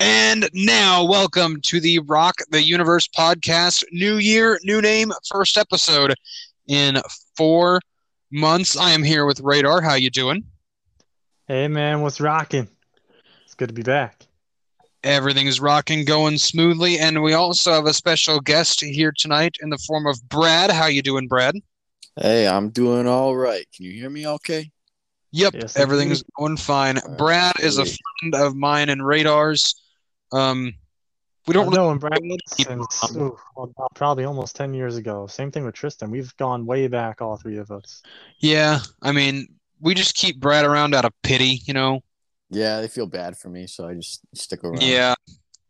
And now, welcome to the Rock the Universe podcast. New year, new name, first episode in four months. I am here with Radar. How you doing? Hey man, what's rocking? It's good to be back. Everything is rocking, going smoothly, and we also have a special guest here tonight in the form of Brad. How you doing, Brad? Hey, I'm doing all right. Can you hear me okay? Yep, Yes, I everything going fine. Brad is a friend of mine and Radar's. Um, we don't I've really known Brad since on. ooh, well, probably almost ten years ago. Same thing with Tristan. We've gone way back, all three of us. Yeah, I mean, we just keep Brad around out of pity, you know. Yeah, they feel bad for me, so I just stick around. Yeah,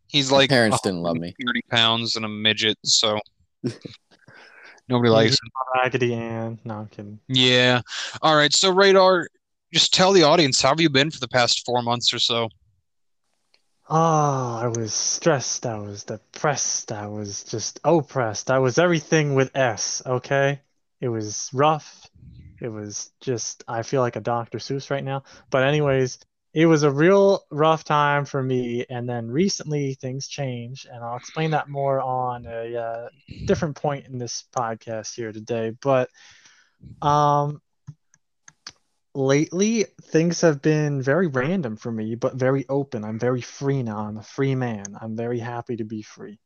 he's My like parents didn't love me. thirty pounds and a midget, so nobody likes him. Raggedy Ann. No, I'm kidding. Yeah. All right. So Radar, just tell the audience how have you been for the past four months or so? Oh, I was stressed. I was depressed. I was just oppressed. I was everything with S. Okay, it was rough. It was just. I feel like a Dr. Seuss right now. But anyways, it was a real rough time for me. And then recently things changed, and I'll explain that more on a uh, different point in this podcast here today. But um, lately things have been very random for me, but very open. I'm very free now. I'm a free man. I'm very happy to be free.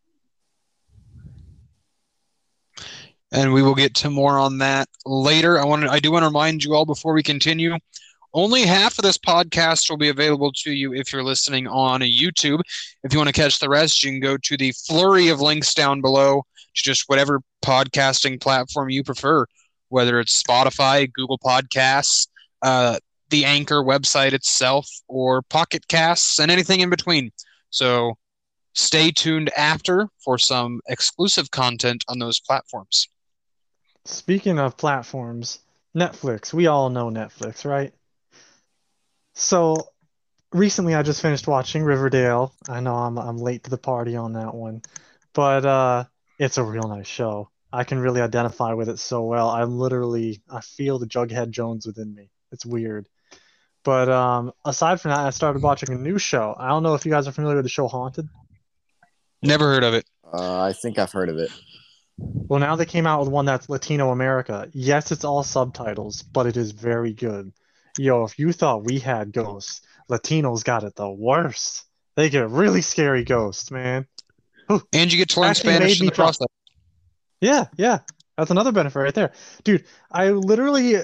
And we will get to more on that later. I want to, I do want to remind you all before we continue. Only half of this podcast will be available to you if you're listening on YouTube. If you want to catch the rest, you can go to the flurry of links down below to just whatever podcasting platform you prefer, whether it's Spotify, Google Podcasts, uh, the Anchor website itself, or Pocket Casts, and anything in between. So stay tuned after for some exclusive content on those platforms. Speaking of platforms, Netflix. We all know Netflix, right? So recently I just finished watching Riverdale. I know I'm I'm late to the party on that one, but uh it's a real nice show. I can really identify with it so well. I'm literally I feel the Jughead Jones within me. It's weird. But um aside from that, I started watching a new show. I don't know if you guys are familiar with the show Haunted. Never heard of it. Uh, I think I've heard of it. Well, now they came out with one that's Latino America. Yes, it's all subtitles, but it is very good. Yo, if you thought we had ghosts, Latinos got it the worst. They get really scary ghosts, man. And you get to learn Spanish in the process. Yeah, yeah. That's another benefit right there. Dude, I literally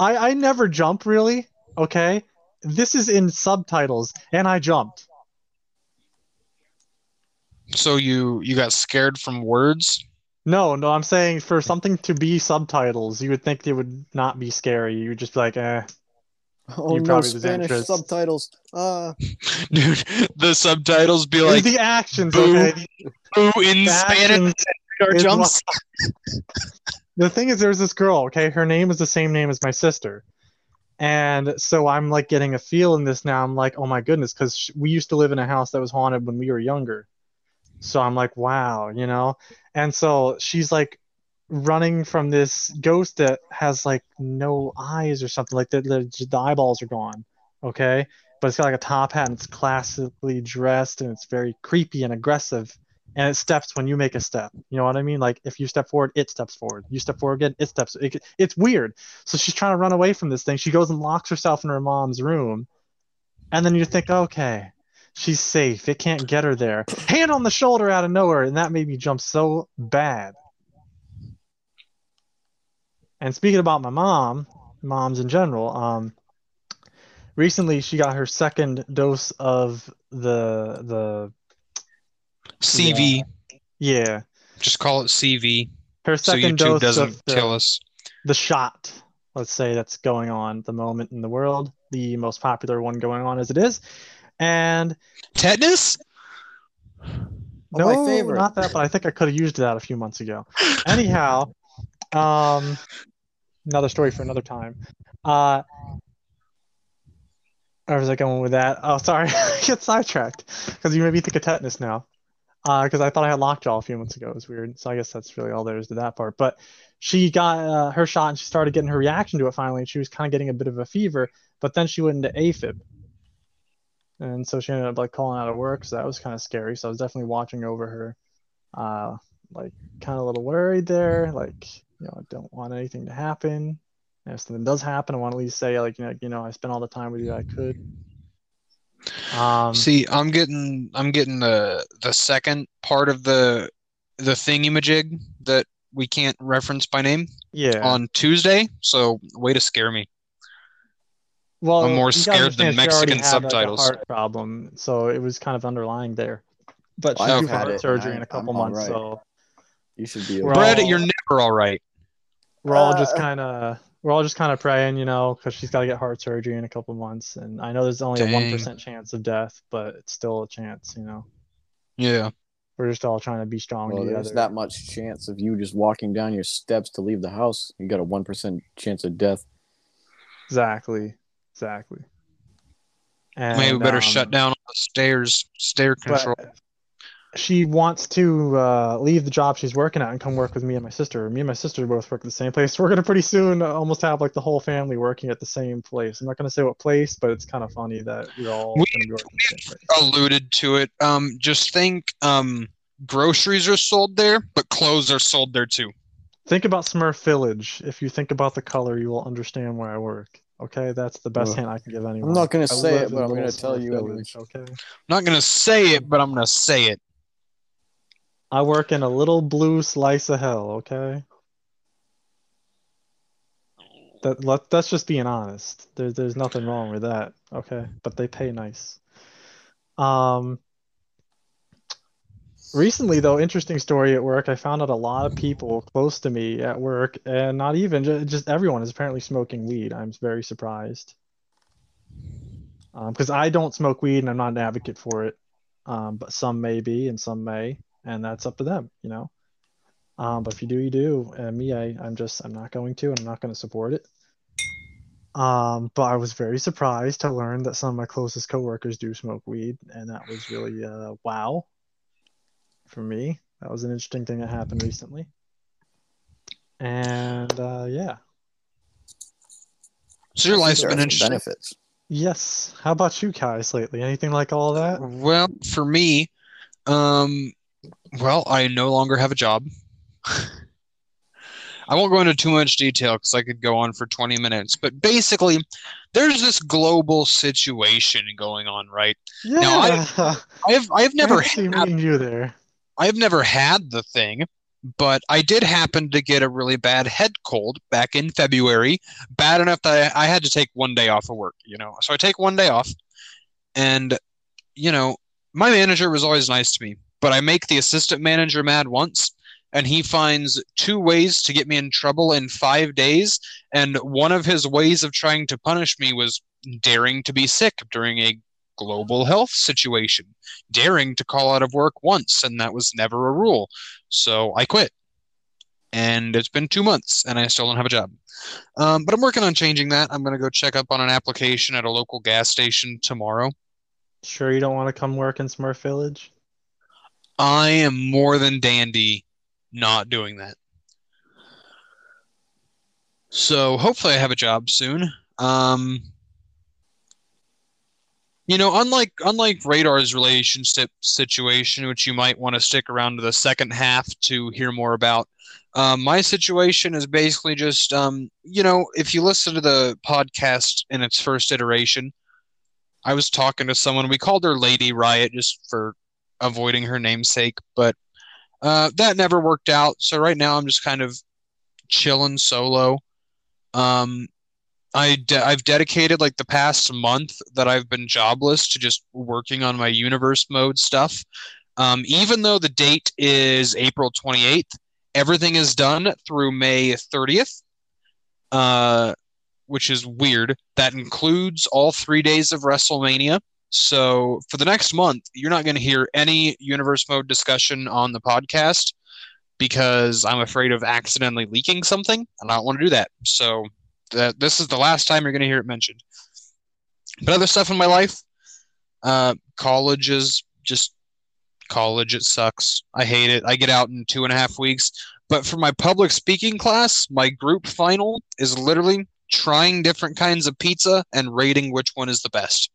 I I never jump really, okay? This is in subtitles and I jumped. So you you got scared from words. No, no, I'm saying for something to be subtitles, you would think they would not be scary. You would just be like, eh. Oh You no, Spanish interest. subtitles. Uh, Dude, the subtitles be like the actions, boo. okay? "Boo in Spanish actions or is jumps. The thing is, there's this girl, okay? Her name is the same name as my sister. And so I'm like getting a feel in this now. I'm like, oh my goodness, because we used to live in a house that was haunted when we were younger. So I'm like, wow, you know? And so she's like running from this ghost that has like no eyes or something like that. The, the eyeballs are gone, okay? But it's got like a top hat and it's classically dressed and it's very creepy and aggressive and it steps when you make a step. You know what I mean? Like if you step forward, it steps forward. You step forward again, it steps. It, it's weird. So she's trying to run away from this thing. She goes and locks herself in her mom's room, and then you think, okay, she's safe. It can't get her there. Hand on the shoulder out of nowhere, and that made me jump so bad. And speaking about my mom, moms in general, um, recently she got her second dose of the the CV. yeah Just call it CV her so YouTube dose doesn't of the, kill us. the shot, let's say, that's going on at the moment in the world, the most popular one going on as it is. And Tetanus? Oh, no, my favorite. not that, but I think I could have used that a few months ago. Anyhow, um, another story for another time. Uh, where was I going with that? Oh, sorry, I get sidetracked because you made me think of tetanus now. Because I thought I had lockjaw a few months ago. It was weird. So I guess that's really all there is to that part. But she got uh, her shot and she started getting her reaction to it finally. And she was kind of getting a bit of a fever, but then she went into AFib. and so she ended up like calling out of work. So that was kind of scary. So I was definitely watching over her, uh, like kind of a little worried there. Like you know, I don't want anything to happen. And if something does happen, I want to at least say like you know, you know, I spent all the time with you I could. Um, See, I'm getting I'm getting the the second part of the the thingy-majig that we can't reference by name yeah. on Tuesday. So way to scare me. well, I'm more scared than understand she already Mexican had, like, a subtitles. heart problem, so it was kind of underlying there. But Well, she's I've had heart it, surgery and in a I- I'm couple all months, right. so You should be. We're. Brad, all- you're never all right. we're all just Uh, kind of we're all just kind of praying, you know, because she's got to get heart surgery in a couple months, and I know there's only a one chance of death, but it's still a chance, you know. Yeah. We're just all trying to be strong Well, together. there's that much chance of you just walking down your steps to leave the house. You got a one percent chance of death. Exactly, exactly. And, Maybe we better um, shut down all the stairs, stair control. But she wants to uh, leave the job she's working at and come work with me and my sister. Me and my sister both work at the same place. We're gonna pretty soon almost have like the whole family working at the same place. I'm not gonna say what place, but it's kind of funny that we're all We- gonna be working at the same place. alluded to it. Um, just think, um, groceries are sold there, but clothes are sold there too. Think about Smurf Village. If you think about the color, you will understand where I work. Okay, that's the best Well, hint I can give anyone. I'm not gonna I say it, but I'm gonna tell you Village. Okay. I'm not gonna say it, but I'm gonna say it. I work in a little blue slice of hell. Okay. That let, that's just being honest. There's there's nothing wrong with that. Okay, but they pay nice. Um. Recently, though, interesting story at work. I found out a lot of people close to me at work, and not even just, just everyone is apparently smoking weed. I'm very surprised. Um, because I don't smoke weed and I'm not an advocate for it. Um, but some may be and some may, and that's up to them, you know. Um, but if you do, you do. And me, I, I'm just, I'm not going to, and I'm not going to support it. Um, but I was very surprised to learn that some of my closest coworkers do smoke weed, and that was really uh, wow for me. That was an interesting thing that happened recently. And uh, yeah, So your life's been interesting. benefits. yes. How about you guys lately? Anything like all that? Well, for me, um, well, I no longer have a job. I won't go into too much detail because I could go on for 20 minutes, but basically, there's this global situation going on, right? Yeah, Now, I have I've never had you there. I've never had the thing, but I did happen to get a really bad head cold back in February, bad enough that I, I had to take one day off of work, you know. So I take one day off, and you know, my manager was always nice to me, but I make the assistant manager mad once, and he finds two ways to get me in trouble in five days, and one of his ways of trying to punish me was daring to be sick during a global health situation daring to call out of work once, and that was never a rule. So I quit. And it's been two months, and I still don't have a job. Um, but I'm working on changing that. I'm going to go check up on an application at a local gas station tomorrow. Sure, you don't want to come work in Smurf Village? I am more than dandy not doing that. So hopefully I have a job soon. Um, you know, unlike unlike Radar's relationship situation, which you might want to stick around to the second half to hear more about. Um, my situation is basically just, um, you know, if you listen to the podcast in its first iteration, I was talking to someone. We called her Lady Riot just for avoiding her namesake, but uh, that never worked out. So right now I'm just kind of chilling solo. Um, I de- I've dedicated like the past month that I've been jobless to just working on my universe mode stuff. Um, even though the date is April 28th, everything is done through May 30th, uh, which is weird. That includes all three days of WrestleMania. So for the next month, you're not going to hear any universe mode discussion on the podcast because I'm afraid of accidentally leaking something, and I don't want to do that. So that this is the last time you're going to hear it mentioned. But other stuff in my life, uh, college is just college. It sucks. I hate it. I get out in two and a half weeks. But for my public speaking class, my group final is literally trying different kinds of pizza and rating which one is the best.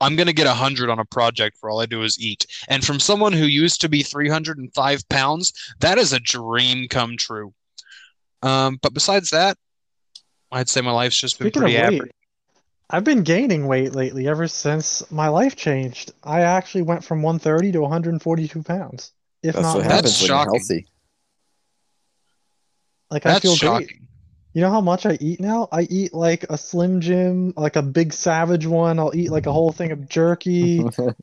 I'm gonna get a hundred on a project for all I do is eat. And from someone who used to be 305 pounds, that is a dream come true. Um, but besides that, I'd say my life's just been Speaking of pretty weight, average. I've been gaining weight lately ever since my life changed. I actually went from 130 to 142 pounds. If That's not what more. happens when you're shocking. healthy. Like I That's feel great. Shocking. You know how much I eat now? I eat like a Slim Jim, like a big Savage one. I'll eat like a whole thing of jerky. uh,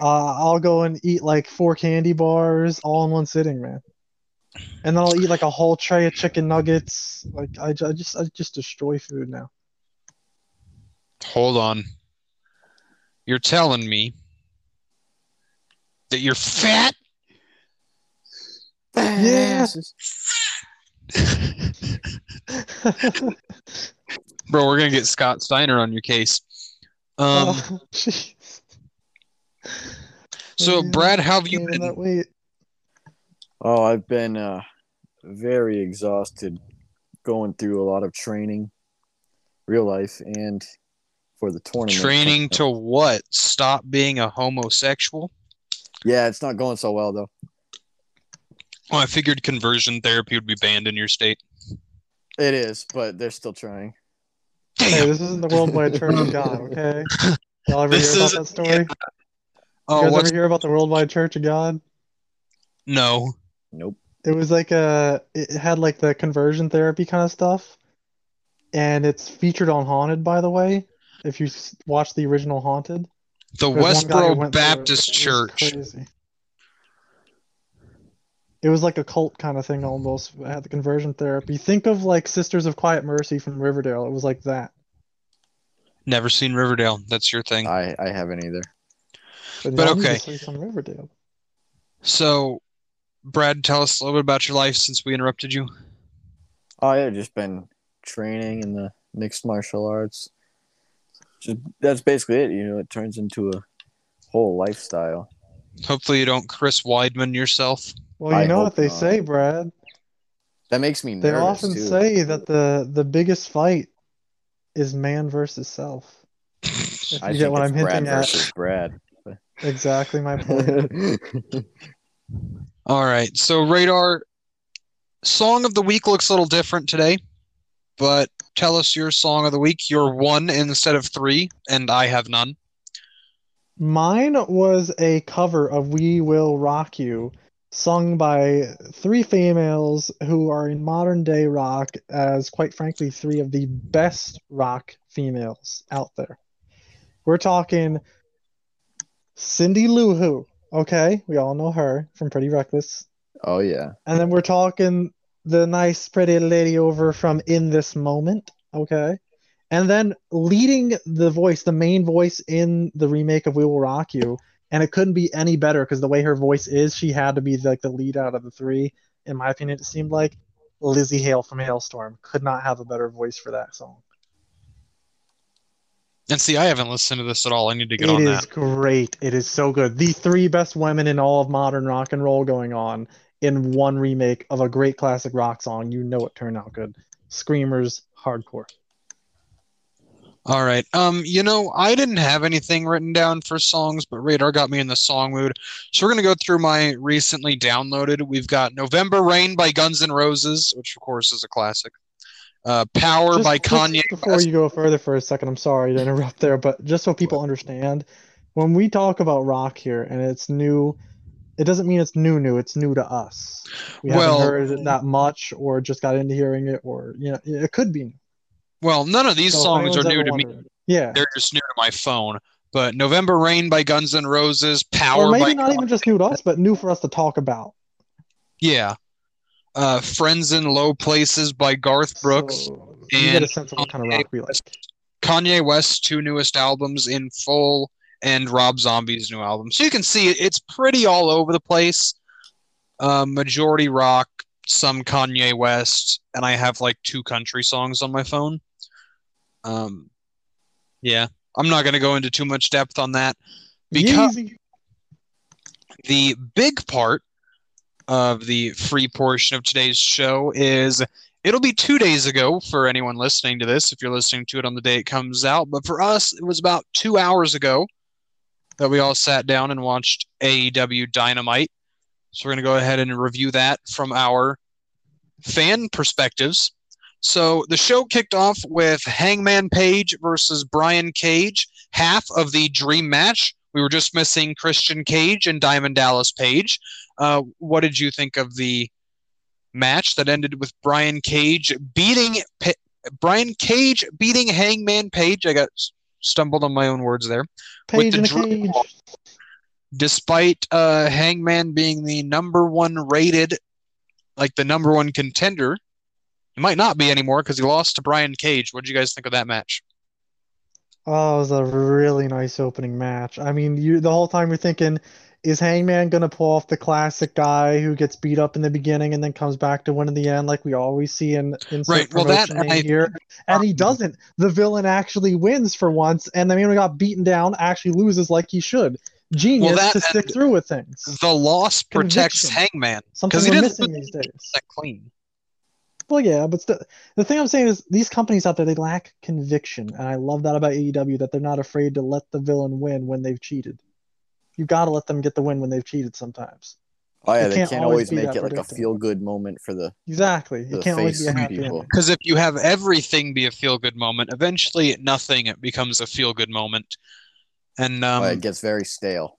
I'll go and eat like four candy bars all in one sitting, man. And then I'll eat like a whole tray of chicken nuggets. Like I, I just I just destroy food now. Hold on. You're telling me that you're fat? Yeah. Bro, we're gonna get Scott Steiner on your case. Um, Oh, so Brad, how have you been? that. Oh, I've been uh, very exhausted going through a lot of training, real life, and for the tournament. Training to what? Stop being a homosexual? Yeah, it's not going so well though. Well, I figured conversion therapy would be banned in your state. It is, but they're still trying. Hey, this isn't the Worldwide Church of God, okay? Y'all ever This hear about that story? Oh, you Oh, guys what's ever hear about the Worldwide Church of God? no? Nope. It was like uh, a, it had like the conversion therapy kind of stuff, and it's featured on Haunted, by the way. If you watch the original Haunted, The There's one guy who Westboro went through. Baptist Church. crazy. It was like a cult kind of thing almost. It had the conversion therapy. Think of like Sisters of Quiet Mercy from Riverdale. It was like that. Never seen Riverdale. That's your thing. I I haven't either. But, But y'all need to okay. see some Riverdale. So, Brad, tell us a little bit about your life since we interrupted you. Oh yeah, just been training in the mixed martial arts. Just that's basically it. You know, it turns into a whole lifestyle. Hopefully, you don't Chris Weidman yourself. Well, you I know what they not. say, Brad. That makes me They nervous often too. say that the the biggest fight is man versus self. If I you think get what I'm hinting Brad at. versus Brad. Exactly my point. All right. So, Radar, song of the week looks a little different today, but tell us your song of the week. You're one instead of three, and I have none. Mine was a cover of We Will Rock You, sung by three females who are in modern day rock, as quite frankly, three of the best rock females out there. We're talking Cindy Lou Who, okay? We all know her from Pretty Reckless. oh yeah. And then we're talking the nice, pretty lady over from In This Moment, okay? And then leading the voice, the main voice in the remake of We Will Rock You, and it couldn't be any better because the way her voice is, she had to be like the lead out of the three. In my opinion, it seemed like Lzzy Hale from Halestorm could not have a better voice for that song. And see, I haven't listened to this at all. I need to get It on is that. great. It is so good. The three best women in all of modern rock and roll going on in one remake of a great classic rock song. You know it turned out good. Screamers, hardcore. All right. Um, you know, I didn't have anything written down for songs, but Radar got me in the song mood. So we're gonna go through my recently downloaded. We've got November Rain by Guns N' Roses, which of course is a classic. Uh, Power Just- by just Kanye Before West. you go further for a second, I'm sorry to interrupt there, but just so people understand, when we talk about rock here and it's new, it doesn't mean it's new new, it's new to us. We Well- haven't heard it that much or just got into hearing it or you know, it could be new. Well, none of these So songs are new to me. Yeah. They're just new to my phone. But November Rain by Guns N' Roses, Power Or maybe not even just new to us, but new for us to talk about. yeah. Uh, Friends in Low Places by Garth Brooks. So you get and a sense of what kind of rock we like. Kanye West's two newest albums in full and Rob Zombie's new album. So you can see it, it's pretty all over the place. Uh, majority rock, some Kanye West, and I have like two country songs on my phone. Um, yeah, I'm not going to go into too much depth on that. Because the big part of the free portion of today's show is it'll be two days ago for anyone listening to this, if you're listening to it on the day it comes out. But for us, it was about two hours ago that we all sat down and watched AEW Dynamite. So we're going to go ahead and review that from our fan perspectives. So the show kicked off with Hangman Page versus Brian Cage, half of the dream match. We were just missing Christian Cage and Diamond Dallas Page. Uh, what did you think of the match that ended with Brian Cage beating P- Brian Cage beating Hangman Page? I got stumbled on my own words there. Page in the cage. Despite uh, Hangman being the number one rated, like the number one contender, he might not be anymore because he lost to Brian Cage. What did you guys think of that match? Oh, it was a really nice opening match. I mean, you the whole time you're thinking, is Hangman gonna pull off the classic guy who gets beat up in the beginning and then comes back to win in the end, like we always see in in Right, well, that- and I- here? And he doesn't. The villain actually wins for once, and the man who got beaten down actually loses like he should. Genius that to stick through with things. The loss protects Conviction. Hangman because he didn't missing these days. that clean. Well, yeah, but the the thing I'm saying is these companies out there they lack conviction, and I love that about AEW that they're not afraid to let the villain win when they've cheated. You got to let them get the win when they've cheated sometimes. Oh yeah, It they can't can't, always always make it like a feel good moment for the. Exactly. It The can't always be a happy people. Because if you have everything be a feel good moment, eventually nothing it becomes a feel good moment. And um, oh, it gets very stale.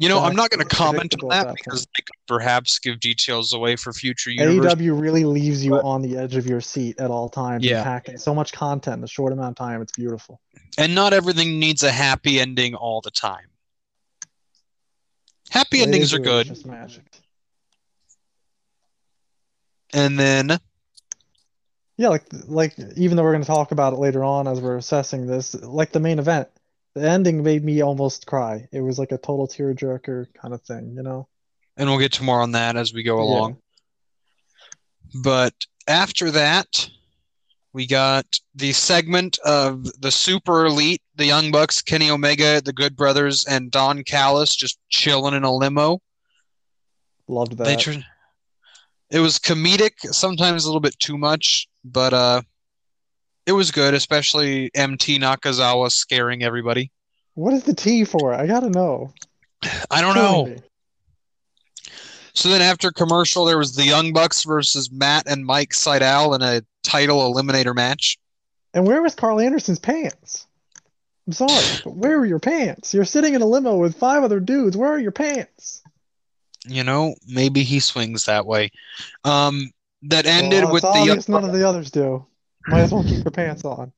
You know, I'm not going to comment on that that because they could perhaps give details away for future universe. AEW really leaves you But- on the edge of your seat at all times. Yeah. packing so much content in a short amount of time. It's beautiful. And not everything needs a happy ending all the time. Happy It endings are good. just magic. And then Yeah, like like even though we're going to talk about it later on as we're assessing this, like the main event, the ending made me almost cry. It was like a total tearjerker kind of thing, you know? and we'll get to more on that as we go Yeah. along. But after that, we got the segment of the Super Elite, the Young Bucks, Kenny Omega, the Good Brothers, and Don Callis just chilling in a limo. Loved that. tr- it was comedic, sometimes a little bit too much, but uh, it was good, especially MT Nakazawa scaring everybody. What is the T for? I gotta know. I don't know. me. So then after commercial, there was the Young Bucks versus Matt and Mike Sydal in a title eliminator match. And where was Karl Anderson's pants? I'm sorry, but where are your pants? You're sitting in a limo with five other dudes. Where are your pants? You know, maybe he swings that way. Um, that ended Well, with the none of the others do. Might as well keep your pants on.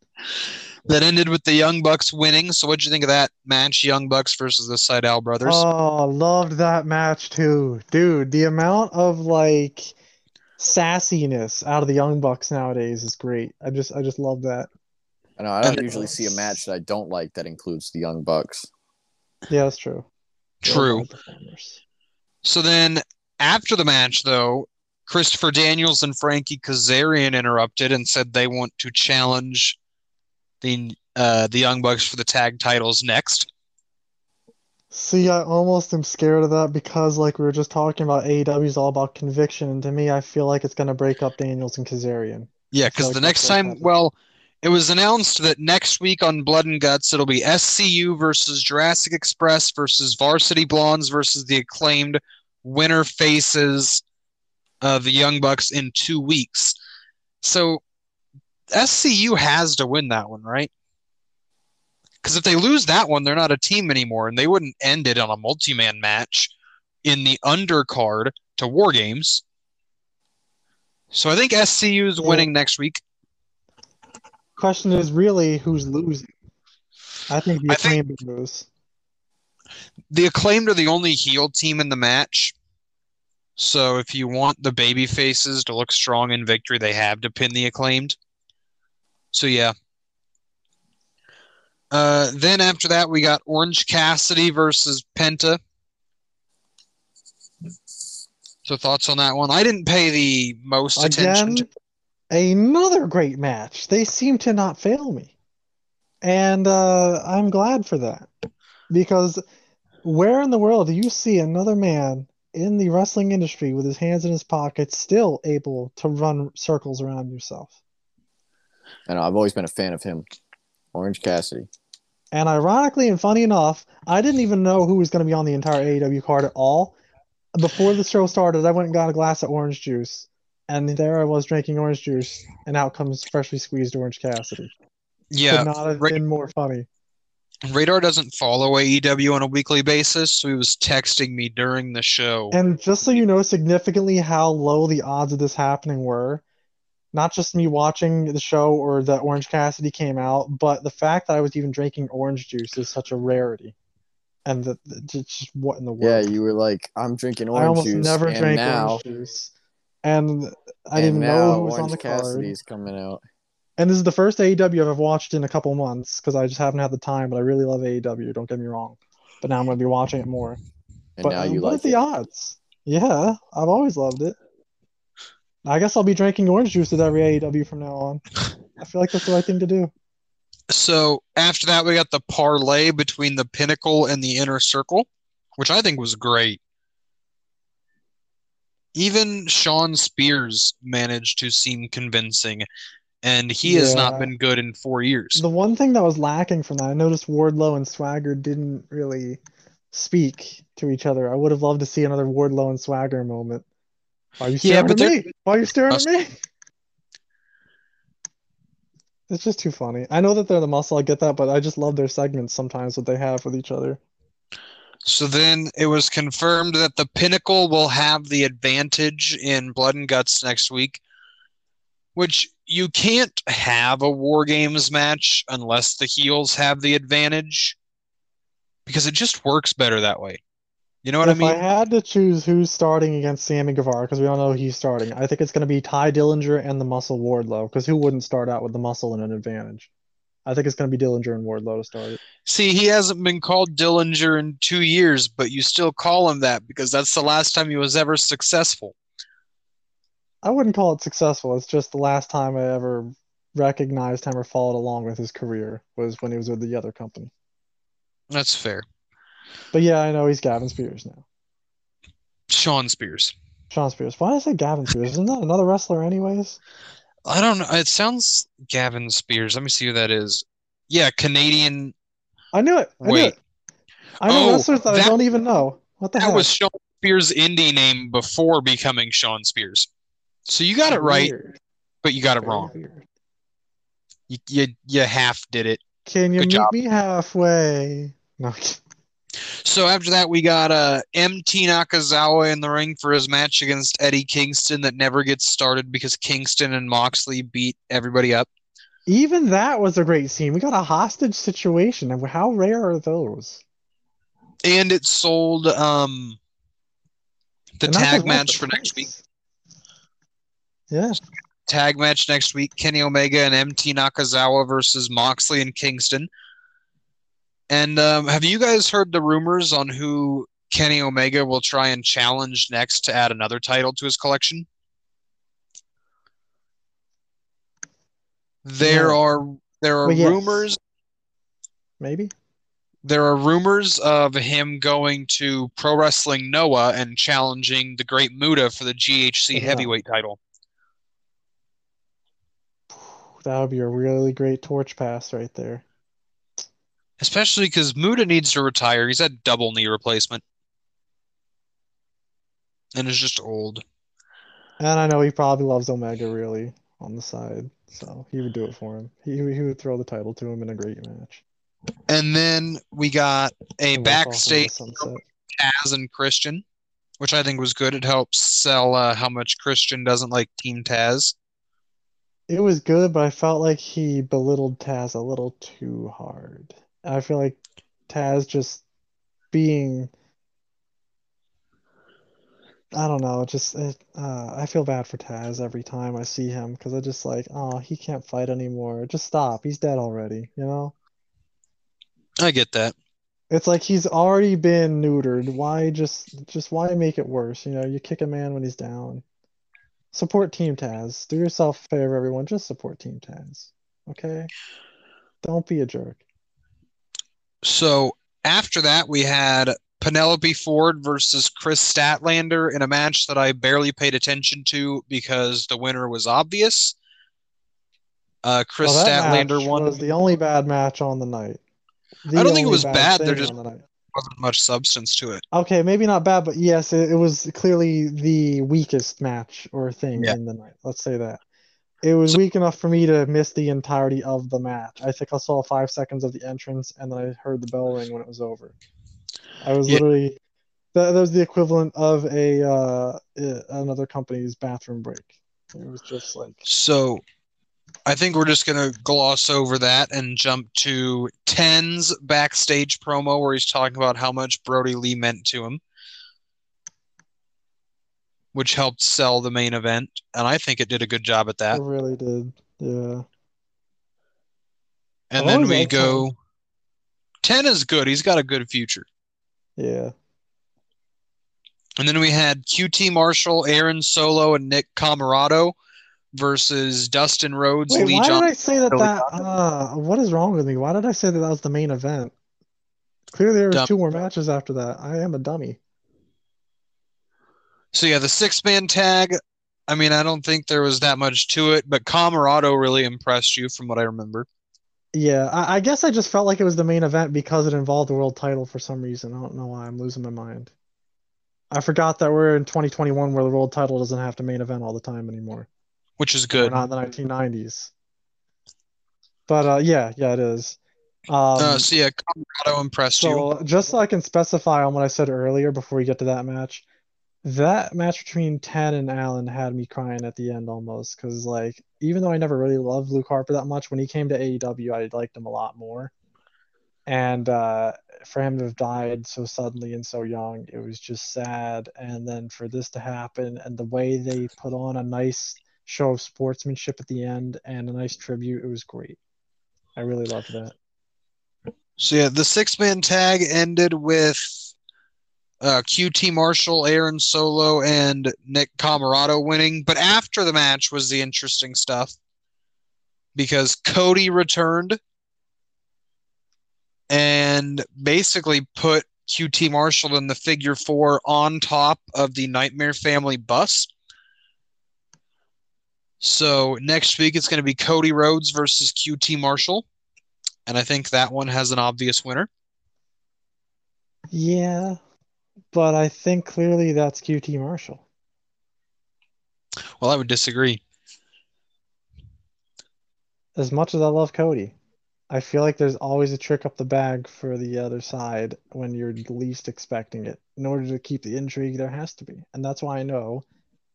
that ended with the Young Bucks winning. So what'd you think of that match, Young Bucks versus the Sydal brothers? Oh, loved that match too. Dude, the amount of like sassiness out of the Young Bucks nowadays is great. I just I just love that. I know I don't usually see a match that I don't like that includes the Young Bucks. Yeah, that's true. True. So then after the match, though, Christopher Daniels and Frankie Kazarian interrupted and said they want to challenge the uh, the Young Bucks for the tag titles next. See, I almost am scared of that because, like we were just talking about, AEW is all about conviction, and to me, I feel like it's gonna break up Daniels and Kazarian. Yeah, because the next time, happening. well, it was announced that next week on Blood and Guts, it'll be SCU versus Jurassic Express versus Varsity Blondes versus the acclaimed winner faces uh, the Young Bucks in two weeks. So SCU has to win that one, right? Because if they lose that one, they're not a team anymore, and they wouldn't end it on a multi-man match in the undercard to War Games. So I think SCU is Yeah. winning next week. Question is really who's losing. I think the I think- acclaimed will lose. the acclaimed are the only heel team in the match. So if you want the baby faces to look strong in victory, they have to pin the acclaimed. So yeah. Uh, then after that, we got Orange Cassidy versus Penta. So thoughts on that one? I didn't pay the most attention to. another great match. They seem to not fail me. And uh, I'm glad for that. Because where in the world do you see another man in the wrestling industry with his hands in his pockets, still able to run circles around yourself. And I've always been a fan of him, Orange Cassidy. And ironically and funny enough, I didn't even know who was going to be on the entire AEW card at all. Before the show started, I went and got a glass of orange juice, and there I was drinking orange juice, and out comes freshly squeezed Orange Cassidy. Yeah, Could not have right- been more funny. Radar doesn't follow AEW on a weekly basis, so he was texting me during the show. And just so you know significantly how low the odds of this happening were, not just me watching the show or that Orange Cassidy came out, but the fact that I was even drinking orange juice is such a rarity. And that that just what in the world? Yeah, you were like, I'm drinking orange juice. I orange almost juice, never and drank now, orange juice. And I and didn't now know who was Orange on the card. Cassidy's coming out. And this is the first AEW I've watched in a couple months because I just haven't had the time, but I really love AEW, don't get me wrong. But now I'm going to be watching it more. And But now um, you what are like the odds? Yeah, I've always loved it. I guess I'll be drinking orange juice with every AEW from now on. I feel like that's the right thing to do. So after that, we got the parlay between the Pinnacle and the Inner Circle, which I think was great. Even Shawn Spears managed to seem convincing, and he has not been good in four years. The one thing that was lacking from that, I noticed Wardlow and Swagger didn't really speak to each other. I would have loved to see another Wardlow and Swagger moment. Why are you Yeah, staring but at me? Why are you staring at me? It's just too funny. I know that they're the muscle, I get that, but I just love their segments sometimes what they have with each other. So then it was confirmed that the Pinnacle will have the advantage in Blood and Guts next week, which you can't have a War Games match unless the heels have the advantage because it just works better that way. You know what I mean? If I had to choose who's starting against Sammy Guevara, because we all know he's starting, I think it's going to be Tye Dillinger and the Muscle Wardlow, because who wouldn't start out with the Muscle and an advantage? I think it's going to be Dillinger and Wardlow to start it. See, he hasn't been called Dillinger in two years, but you still call him that because that's the last time he was ever successful. I wouldn't call it successful. It's just the last time I ever recognized him or followed along with his career was when he was with the other company. That's fair. But yeah, I know he's Gavin Spears now. Shawn Spears. Shawn Spears. Why did I say Gavin Spears? Isn't that another wrestler, anyways? I don't know. It sounds Gavin Spears. Let me see who that is. Yeah, Canadian. I knew it. I knew Wait. it. I know Oh, wrestlers that, I don't even know. What the That heck? was Shawn Spears' indie name before becoming Shawn Spears. So you got it right, Weird. but you got it Very wrong. weird. You, you, you half did it. Can you Good meet job. me halfway? No. So after that, we got uh, MT Nakazawa in the ring for his match against Eddie Kingston that never gets started because Kingston and Moxley beat everybody up. Even that was a great scene. We got a hostage situation, and how rare are those? And it sold um, the And tag match for next week. Yeah. Tag match next week Kenny Omega and MT Nakazawa versus Moxley and Kingston. And um, have you guys heard the rumors on who Kenny Omega will try and challenge next to add another title to his collection? There No. are there are Well, yes. rumors Maybe. there are rumors of him going to Pro Wrestling Noah and challenging the Great Muta for the GHC Yeah. heavyweight title. That would be a really great torch pass right there. Especially because Muta needs to retire. He's had double knee replacement. And is just old. And I know he probably loves Omega really on the side, so he would do it for him. He he would throw the title to him in a great match. And then we got a And walk off into the backstage. Taz and Christian, which I think was good. It helps sell uh, how much Christian doesn't like Team Taz. It was good, but I felt like he belittled Taz a little too hard. I feel like Taz just being, I don't know, just it, uh, I feel bad for Taz every time I see him because I just like, oh, he can't fight anymore. Just stop. He's dead already, you know? I get that. It's like he's already been neutered. Why just just why make it worse? You know, you kick a man when he's down. Support Team Taz. Do yourself a favor, everyone. Just support Team Taz. Okay? Don't be a jerk. So after that, we had Penelope Ford versus Kris Statlander in a match that I barely paid attention to because the winner was obvious. Uh, Kris Well, Statlander won. was the only bad match on the night. The I don't think it was bad, they're just- the night. Wasn't much substance to it. Okay, maybe not bad, but yes, it, it was clearly the weakest match or thing Yeah. in the night. Let's say that. It was weak enough for me to miss the entirety of the match. I think I saw five seconds of the entrance and then I heard the bell ring when it was over. I was Yeah. literally that, that was the equivalent of a uh, uh, another company's bathroom break. It was just like So I think we're just gonna gloss over that and jump to Ten's backstage promo where he's talking about how much Brodie Lee meant to him, which helped sell the main event, and I think it did a good job at that. it really did. Yeah. And then we go. Ten is good. He's got a good future. Yeah. And then we had QT Marshall, Aaron Solo, and Nick Comoroto versus Dustin Rhodes, Wait, Lee why Johnson. did I say that? That uh, what is wrong with me? Why did I say that that was the main event? Clearly, there was Dumb. two more matches after that. I am a dummy. So yeah, the six man tag. I mean, I don't think there was that much to it, but Comoroto really impressed you from what I remember. Yeah, I, I guess I just felt like it was the main event because it involved the world title for some reason. I don't know why. I'm losing my mind. I forgot that we're in 2021 where the world title doesn't have to main event all the time anymore. Which is good. not in the 1990s. But uh, yeah, yeah, it is. Um, Uh, so yeah, Comoroto impressed you. So just so I can specify on what I said earlier before we get to that match, that match between Ten and Allin had me crying at the end almost because like even though I never really loved Luke Harper that much, when he came to AEW, I liked him a lot more. And uh, for him to have died so suddenly and so young, it was just sad. And then for this to happen and the way they put on a nice show of sportsmanship at the end and a nice tribute, it was great. I really loved that. So yeah, the six man tag ended with uh, QT Marshall, Aaron Solo, and Nick Comoroto winning. But after the match was the interesting stuff because Cody returned and basically put QT Marshall in the figure four on top of the Nightmare Family bus. So next week it's going to be Cody Rhodes versus QT Marshall. And I think that one has an obvious winner. Yeah, but I think clearly that's QT Marshall. Well, I would disagree. As much as I love Cody, I feel like there's always a trick up the bag for the other side when you're least expecting it. In order to keep the intrigue, there has to be. And that's why I know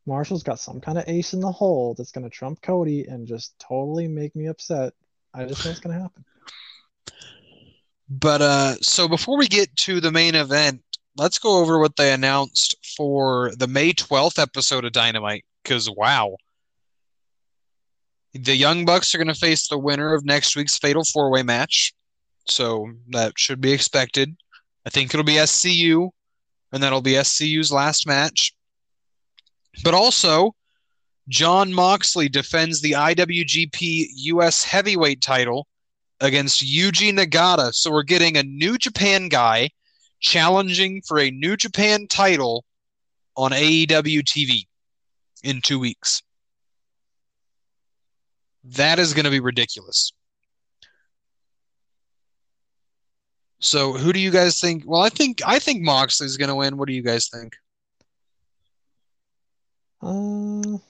Marshall's got some kind of ace in the hole that's going to trump Cody and just totally make me upset. I just know it's going to happen. But uh, so before we get to the main event, let's go over what they announced for the May 12th episode of Dynamite. Because, wow. The Young Bucks are going to face the winner of next week's Fatal Four Way match. So that should be expected. I think it'll be SCU, and that'll be SCU's last match. But also, Jon Moxley defends the IWGP US Heavyweight title against Yuji Nagata. So we're getting a New Japan guy challenging for a New Japan title on AEW TV in two weeks. That is going to be ridiculous. So who do you guys think? Well, I think I think Moxley's going to win. What do you guys think? Uh, I'm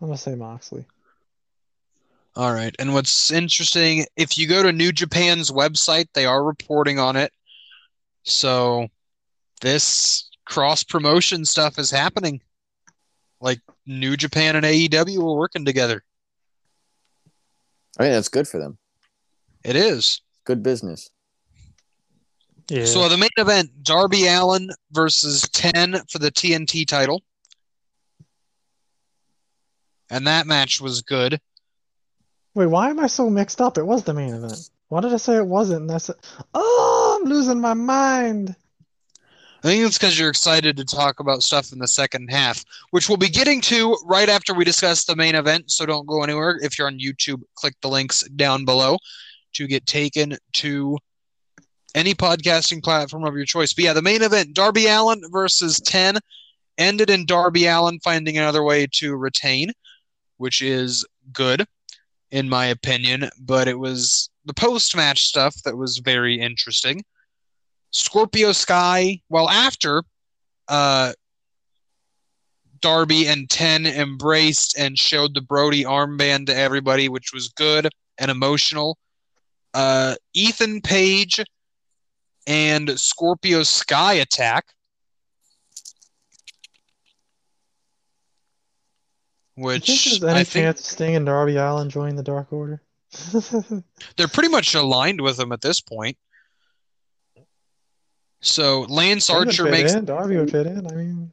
going to say Moxley. All right. And what's interesting, if you go to New Japan's website, they are reporting on it. So this cross promotion stuff is happening. Like New Japan and AEW are working together. I mean, that's good for them. It is. Good business. Yeah. So the main event, Darby Allin versus 10 for the TNT title. And that match was good. Wait, why am I so mixed up? It was the main event. Why did I say it wasn't? And I said, oh, I'm losing my mind. I think it's because you're excited to talk about stuff in the second half, which we'll be getting to right after we discuss the main event. So don't go anywhere. If you're on YouTube, click the links down below to get taken to any podcasting platform of your choice. But yeah, the main event Darby Allin versus 10 ended in Darby Allin finding another way to retain, which is good in my opinion. But it was the post match stuff that was very interesting. Scorpio Sky, well, after uh, Darby and 10 embraced and showed the Brodie armband to everybody, which was good and emotional. Uh, Ethan Page and Scorpio Sky attack. Which you think there's any I think chance Sting and Darby Allin join the Dark Order? they're pretty much aligned with them at this point. So Lance Archer makes in. Darby would fit in. I mean,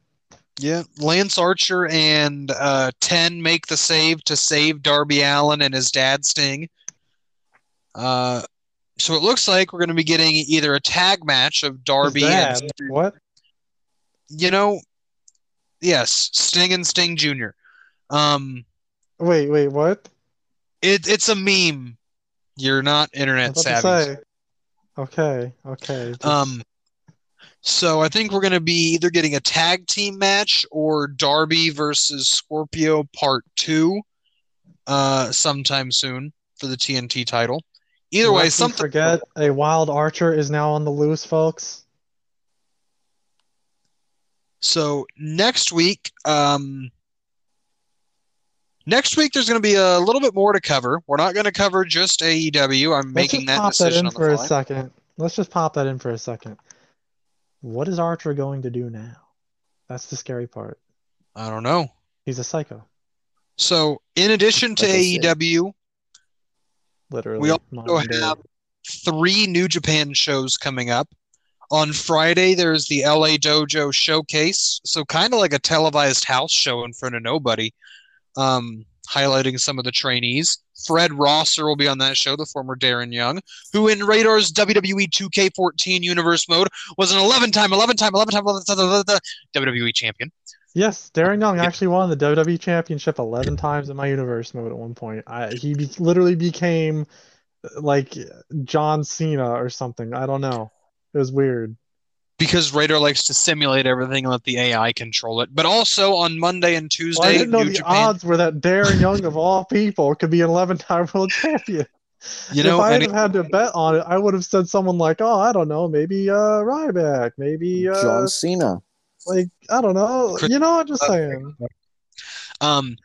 yeah Lance Archer and uh, Ten make the save to save Darby Allin and his dad Sting. Uh, so it looks like we're going to be getting either a tag match of Darby and dad, what? you know, yes, Sting and Sting Jr. Um, Wait, wait, what? it it's a meme. You're not internet savvy. Okay, okay. Um, so I think we're going to be either getting a tag team match or Darby versus Scorpio Part Two, uh, sometime soon for the TNT title. Either way, lest we something. forget a wild archer is now on the loose, folks. So next week, um, next week there's going to be a little bit more to cover. We're not going to cover just AEW. I'm Let's making that pop that decision in for the a second. Let's just pop that in for a second. What is Archer going to do now? That's the scary part. I don't know. He's a psycho, So in addition to Like AEW, literally. We also have three New Japan shows coming up. On Friday, there's the LA Dojo Showcase, so kind of like a televised house show in front of nobody, um, highlighting some of the trainees. Fred Rosser will be on that show, the former Darren Young, who in Radar's WWE 2K14 Universe mode was an 11 time, 11 time, 11 time, 11 time WWE champion. Yes, Darren Young actually won the WWE Championship 11 times in my universe mode at one point. I, he be, literally became uh, like John Cena or something. I don't know. It was weird. Because Radar likes to simulate everything and let the AI control it. But also on Monday and Tuesday, Well, I didn't know New the Japan. odds were that Darren Young, of all people, could be an 11 time world champion. You know, if I and had had to bet on it, I would have said someone like, oh, I don't know, maybe uh, Ryback, maybe uh, John Cena. Like I don't know. Chris- You know, I'm just saying. Um,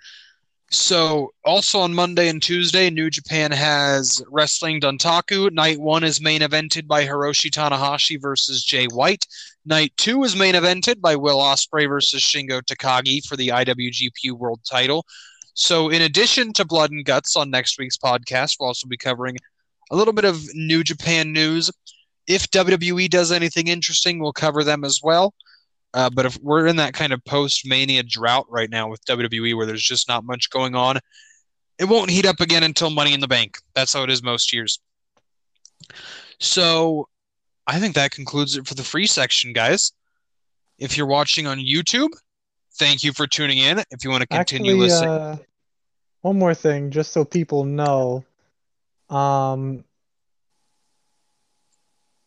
so also on Monday and Tuesday, New Japan has Wrestling Dontaku. Night one is main evented by Hiroshi Tanahashi versus Jay White. Night two is main evented by Will Ospreay versus Shingo Takagi for the IWGP World Title. So in addition to Blood and Guts on next week's podcast, we'll also be covering a little bit of New Japan news. If WWE does anything interesting, we'll cover them as well. Uh, but if we're in that kind of post mania drought right now with WWE where there's just not much going on, it won't heat up again until Money in the Bank. That's how it is most years. So I think that concludes it for the free section, guys. If you're watching on YouTube, thank you for tuning in. If you want to continue Actually, listening, uh, one more thing, just so people know, um,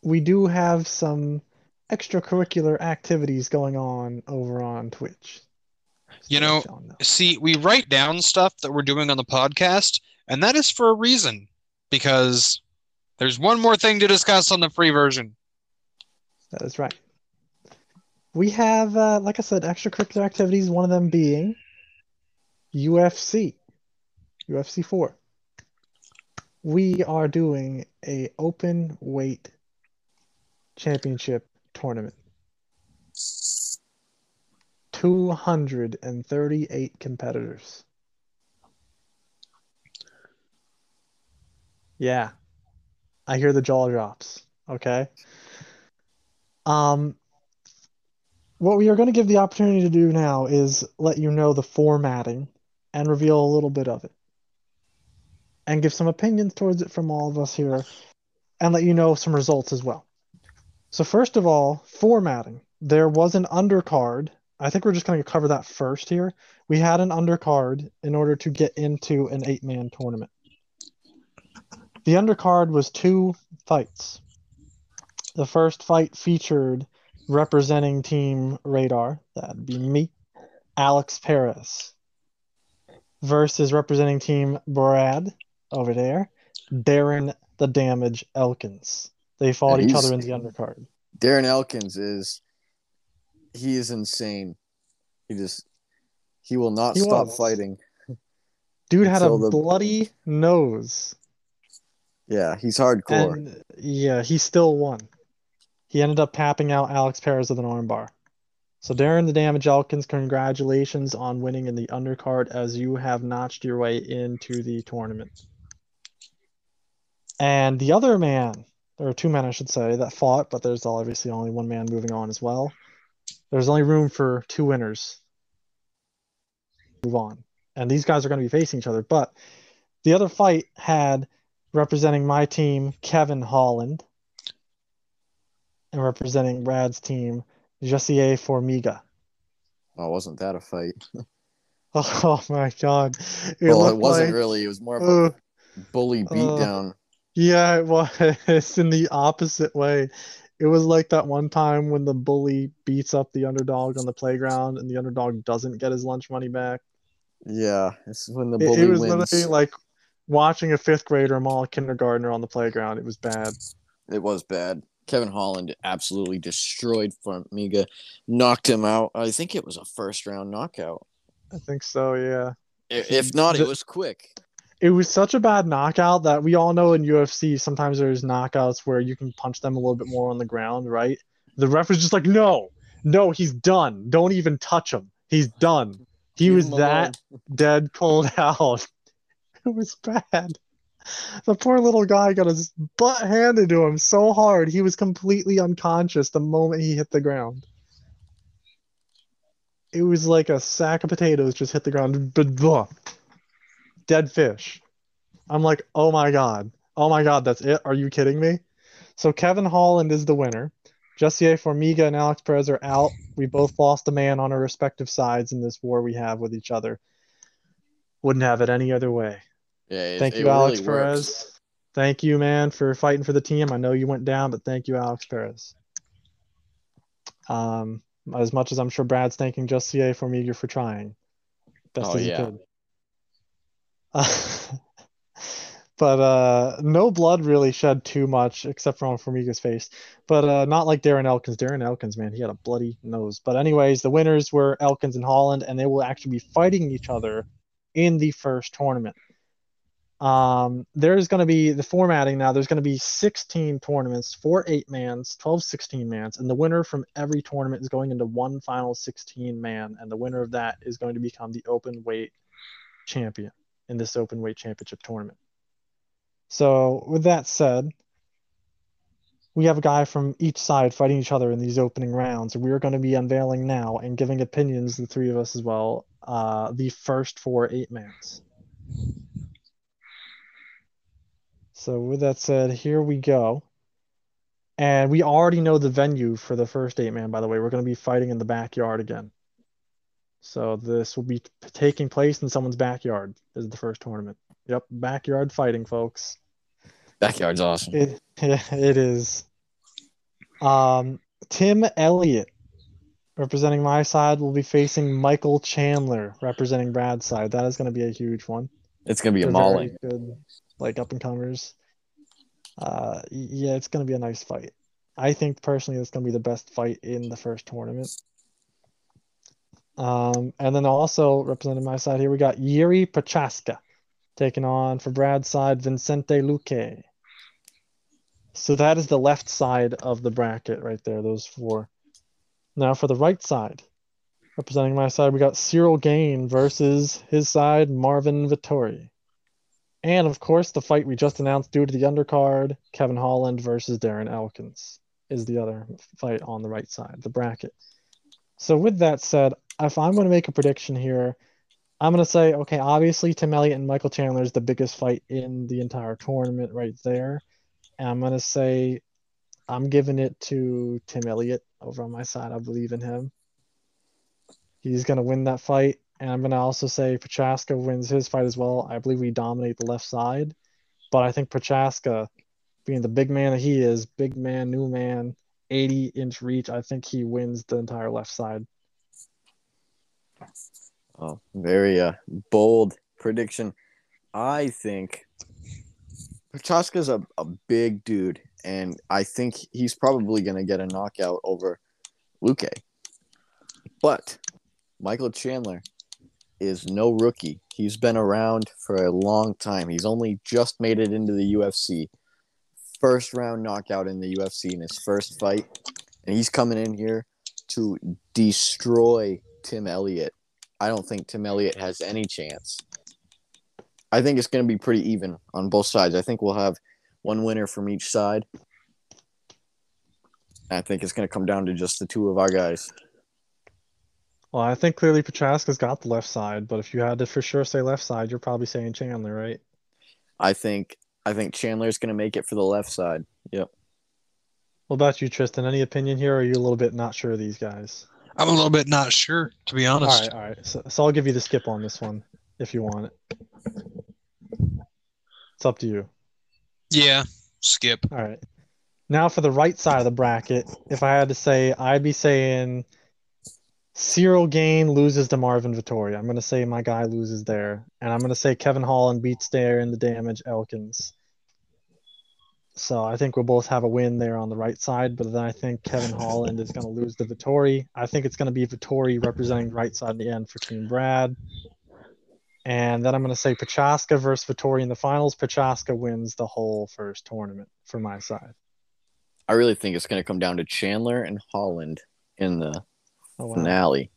we do have some extracurricular activities going on over on Twitch. Just You know. see, we write down stuff that we're doing on the podcast, and that is for a reason because there's one more thing to discuss on the free version. That is right. We have, uh, like I said, extracurricular activities, one of them being UFC, UFC 4. We are doing a open weight championship tournament. 238 competitors. Yeah. I hear the jaw drops. Okay. Um, what we are going to give the opportunity to do now is let you know the formatting and reveal a little bit of it. And give some opinions towards it from all of us here and let you know some results as well. So, first of all, formatting. There was an undercard. I think we're just going to cover that first here. We had an undercard in order to get into an eight man tournament. The undercard was two fights. the first fight featured representing Team Radar. That'd be me, Alex Perez, versus representing Team Brad over there, Darren the Damage Elkins. They fought Yeah, each other in the undercard. Darren Elkins is he is insane. He just he will not He stop fighting. Dude had a the- bloody nose. Yeah, he's hardcore. And yeah, he still won. He ended up tapping out Alex Perez with an armbar. So Darren the Damage Elkins, congratulations on winning in the undercard as you have notched your way into the tournament. And the other man, there are two men I should say that fought, but there's obviously only one man moving on as well. There's only room for two winners. Move on. And these guys are going to be facing each other, but the other fight had representing my team, Kevin Holland, and representing Brad's team, Jussier Formiga. oh, wasn't that a fight? Oh my god. It well, it wasn't like- really. It was more of uh, a bully beatdown. Yeah, it was in the opposite way. It was like that one time when the bully beats up the underdog on the playground and the underdog doesn't get his lunch money back. yeah, it's when the It, bully it was wins. literally like watching a fifth grader maul a kindergartner on the playground. It was bad. It was bad. Kevin Holland absolutely destroyed Formiga, knocked him out. I think it was a first round knockout. I think so, yeah. If not, it was quick. It was such a bad knockout that we all know in UFC sometimes there's knockouts where you can punch them a little bit more on the ground, right? The ref was just like, no, no, he's done. Don't even touch him. He's done. He was that dead cold out. It was bad. The poor little guy got his butt handed to him so hard he was completely unconscious the moment he hit the ground. It was like a sack of potatoes just hit the ground. Dead fish. I'm like, oh my god. Oh my god, that's it? Are you kidding me? So Kevin Holland is the winner. Jussier Formiga and Alex Perez are out. We both lost a man on our respective sides in this war we have with each other. Wouldn't have it any other way. Yeah, Thank you, Alex really works. Perez. Thank you, man, for fighting for the team. I know you went down, but thank you, Alex Perez. Um, as much as I'm sure Brad's thanking Jussier Formiga for trying, best Oh, as he yeah. could. but uh, no blood really shed too much, except for on Formiga's face. But uh, not like Darren Elkins. Darren Elkins, man, he had a bloody nose. But anyways, the winners were Elkins and Holland, and they will actually be fighting each other in the first tournament. Um, there's going to be the formatting now. There's going to be 16 tournaments, four eight mans, 12 16 mans, and the winner from every tournament is going into one final 16 man, and the winner of that is going to become the open weight champion in this open weight championship tournament. So, with that said, we have a guy from each side fighting each other in these opening rounds, we are going to be unveiling now and giving opinions, the three of us as well, uh, the first four eight mans. So with that said, here we go. And we already know the venue for the first eight man, by the way. We're going to be fighting in the backyard again. So this will be taking place in someone's backyard. This is the first tournament. Yep, backyard fighting, folks. Backyard's awesome. It it is. Um, Tim Elliott, representing my side, will be facing Michael Chandler, representing Brad's side. That is going to be a huge one. It's gonna be a mauling. good, like up and comers. Uh, yeah, it's gonna be a nice fight. I think personally, it's gonna be the best fight in the first tournament. Um, and then also representing my side here, we got Yuri Prochazka taking on for Brad's side Vicente Luque. So that is the left side of the bracket right there, those four. Now for the right side, representing my side, we got Ciryl Gane versus his side, Marvin Vettori. And of course, the fight we just announced due to the undercard, Kevin Holland versus Darren Elkins is the other fight on the right side, the bracket. So with that said, if I'm going to make a prediction here, I'm going to say, okay, obviously Tim Elliott and Michael Chandler is the biggest fight in the entire tournament right there. And I'm going to say I'm giving it to Tim Elliott over on my side. I believe in him. He's going to win that fight. And I'm going to also say Prochazka wins his fight as well. I believe we dominate the left side. But I think Prochazka, being the big man that he is, big man, new man, 80 inch reach. I think he wins the entire left side. Oh, very uh, bold prediction. I think Prochazka's a, a big dude, and I think he's probably going to get a knockout over Luque. But Michael Chandler is no rookie. He's been around for a long time. He's only just made it into the UFC. First round knockout in the UFC in his first fight. And he's coming in here to destroy Tim Elliott. I don't think Tim Elliott has any chance. I think it's going to be pretty even on both sides. I think we'll have one winner from each side. I think it's going to come down to just the two of our guys. Well, I think clearly Prochazka's got the left side, but if you had to for sure say left side, you're probably saying Chandler, right? I think I think Chandler's going to make it for the left side. Yep. What about you, Tristan? Any opinion here, or are you a little bit not sure of these guys? I'm a little bit not sure, to be honest. right, all right. So, so I'll give you the skip on this one if you want it. It's up to you. Yeah, skip. All right. Now for the right side of the bracket, if I had to say, I'd be saying Ciryl Gane loses to Marvin Vettori. I'm going to say my guy loses there. And I'm going to say Kevin Holland beats Darren the damage Elkins. So I think we'll both have a win there on the right side, but then I think Kevin Holland is going to lose to Vettori. I think it's going to be Vettori representing the right side in the end for Team Brad. And then I'm going to say Pachaska versus Vettori in the finals. Pachaska wins the whole first tournament for my side. I really think it's going to come down to Chandler and Holland in the Oh, wow. finale.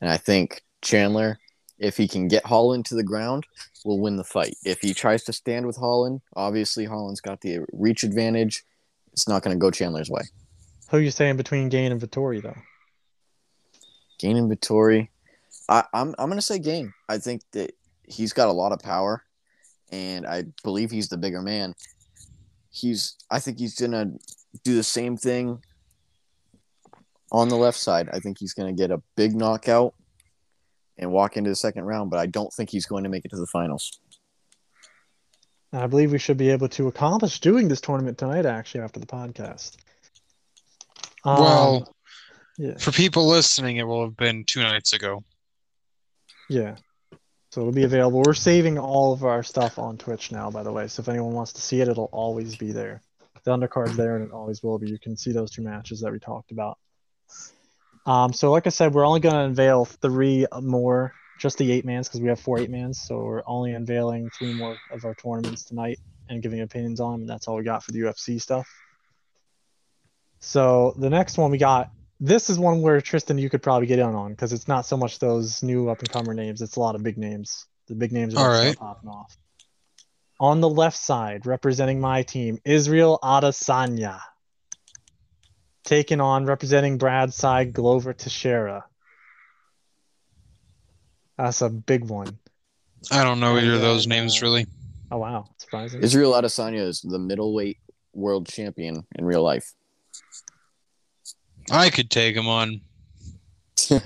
And I think Chandler, if he can get Holland to the ground, will win the fight. If he tries to stand with Holland, obviously Holland's got the reach advantage. It's not going to go Chandler's way. Who you saying between Gane and Vettori though? Gane and Vettori, I, I'm I'm going to say Gane. I think that he's got a lot of power, and I believe he's the bigger man. He's I think he's going to do the same thing on the left side. I think he's going to get a big knockout and walk into the second round, but I don't think he's going to make it to the finals. I believe we should be able to accomplish doing this tournament tonight, actually, after the podcast. Um, well, yeah, for people listening, it will have been two nights ago. yeah. So it'll be available. We're saving all of our stuff on Twitch now, by the way. So if anyone wants to see it, it'll always be there. The undercard's there, and it always will be. You can see those two matches that we talked about. Um, so like I said, we're only going to unveil three more, just the eight mans, because we have four eight mans. So we're only unveiling three more of our tournaments tonight and giving opinions on them. And that's all we got for the UFC stuff. So the next one we got. This is one where Tristan, you could probably get in on because it's not so much those new up and comer names. It's a lot of big names. The big names are All right. popping off. On the left side, representing my team, Israel Adesanya. Taking on representing Brad's side, Glover Teixeira. That's a big one. I don't know either of those names uh, really. Oh wow, surprising. Israel Adesanya is the middleweight world champion in real life. I could take him on.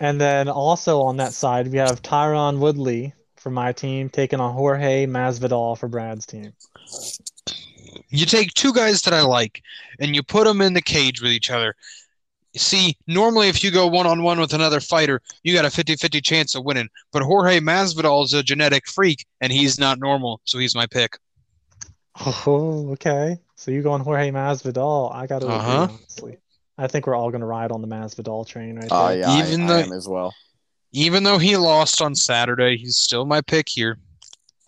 And then also on that side, we have Tyron Woodley for my team taking on Jorge Masvidal for Brad's team. You take two guys that I like and you put them in the cage with each other. See, normally if you go one on one with another fighter, you got a 50 50 chance of winning. But Jorge Masvidal is a genetic freak and he's not normal, so he's my pick. Oh, okay. So you're going Jorge Masvidal? I got to Uh-huh. agree, honestly. I think we're all going to ride on the Masvidal train right Oh there. yeah, I- Even I, the- am as well. Even though he lost on Saturday, he's still my pick here.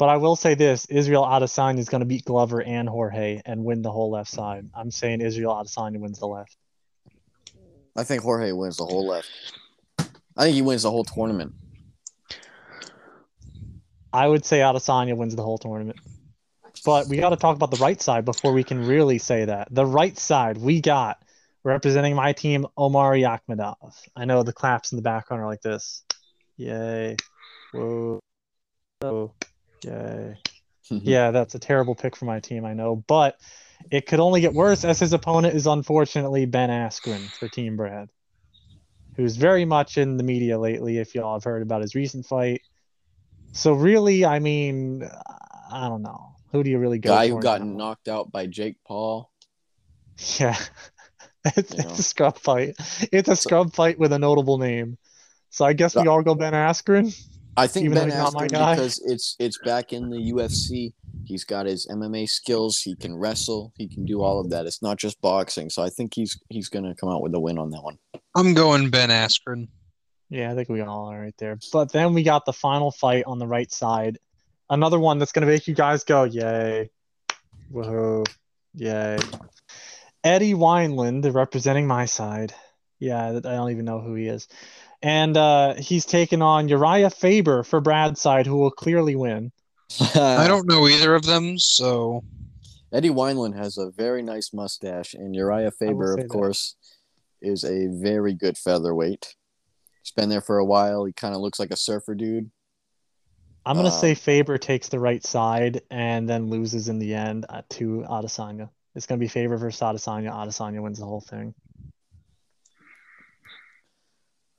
But I will say this: Israel Adesanya is going to beat Glover and Jorge and win the whole left side. I'm saying Israel Adesanya wins the left. I think Jorge wins the whole left. I think he wins the whole tournament. I would say Adesanya wins the whole tournament. But we got to talk about the right side before we can really say that. The right side, we got representing my team, Omar Akhmedov. I know the claps in the background are like this. Yay. Whoa. Oh, yay. Mm-hmm. Yeah, that's a terrible pick for my team, I know. But it could only get worse as his opponent is unfortunately Ben Askren for Team Brad, who's very much in the media lately, if y'all have heard about his recent fight. So, really, I mean, I don't know. Who do you really go Guy for who got one? knocked out by Jake Paul. Yeah. it's, it's a scrub fight. It's a scrub fight with a notable name. So I guess we all go Ben Askren. I think Even Ben he's not Askren because it's it's back in the UFC. He's got his MMA skills. He can wrestle. He can do all of that. It's not just boxing. So I think he's he's gonna come out with a win on that one. I'm going Ben Askren. Yeah, I think we all are right there. But then we got the final fight on the right side. Another one that's going to make you guys go, yay. Whoa. Yay. Eddie Wineland representing my side. Yeah, I don't even know who he is. And uh, he's taking on Urijah Faber for Brad's side, who will clearly win. I don't know either of them, so Eddie Wineland has a very nice mustache, and Urijah Faber, of that. course, is a very good featherweight. He's been there for a while. He kind of looks like a surfer dude. I'm going to Uh, say Faber takes the right side and then loses in the end uh, to Adesanya. It's going to be Faber versus Adesanya. Adesanya wins the whole thing.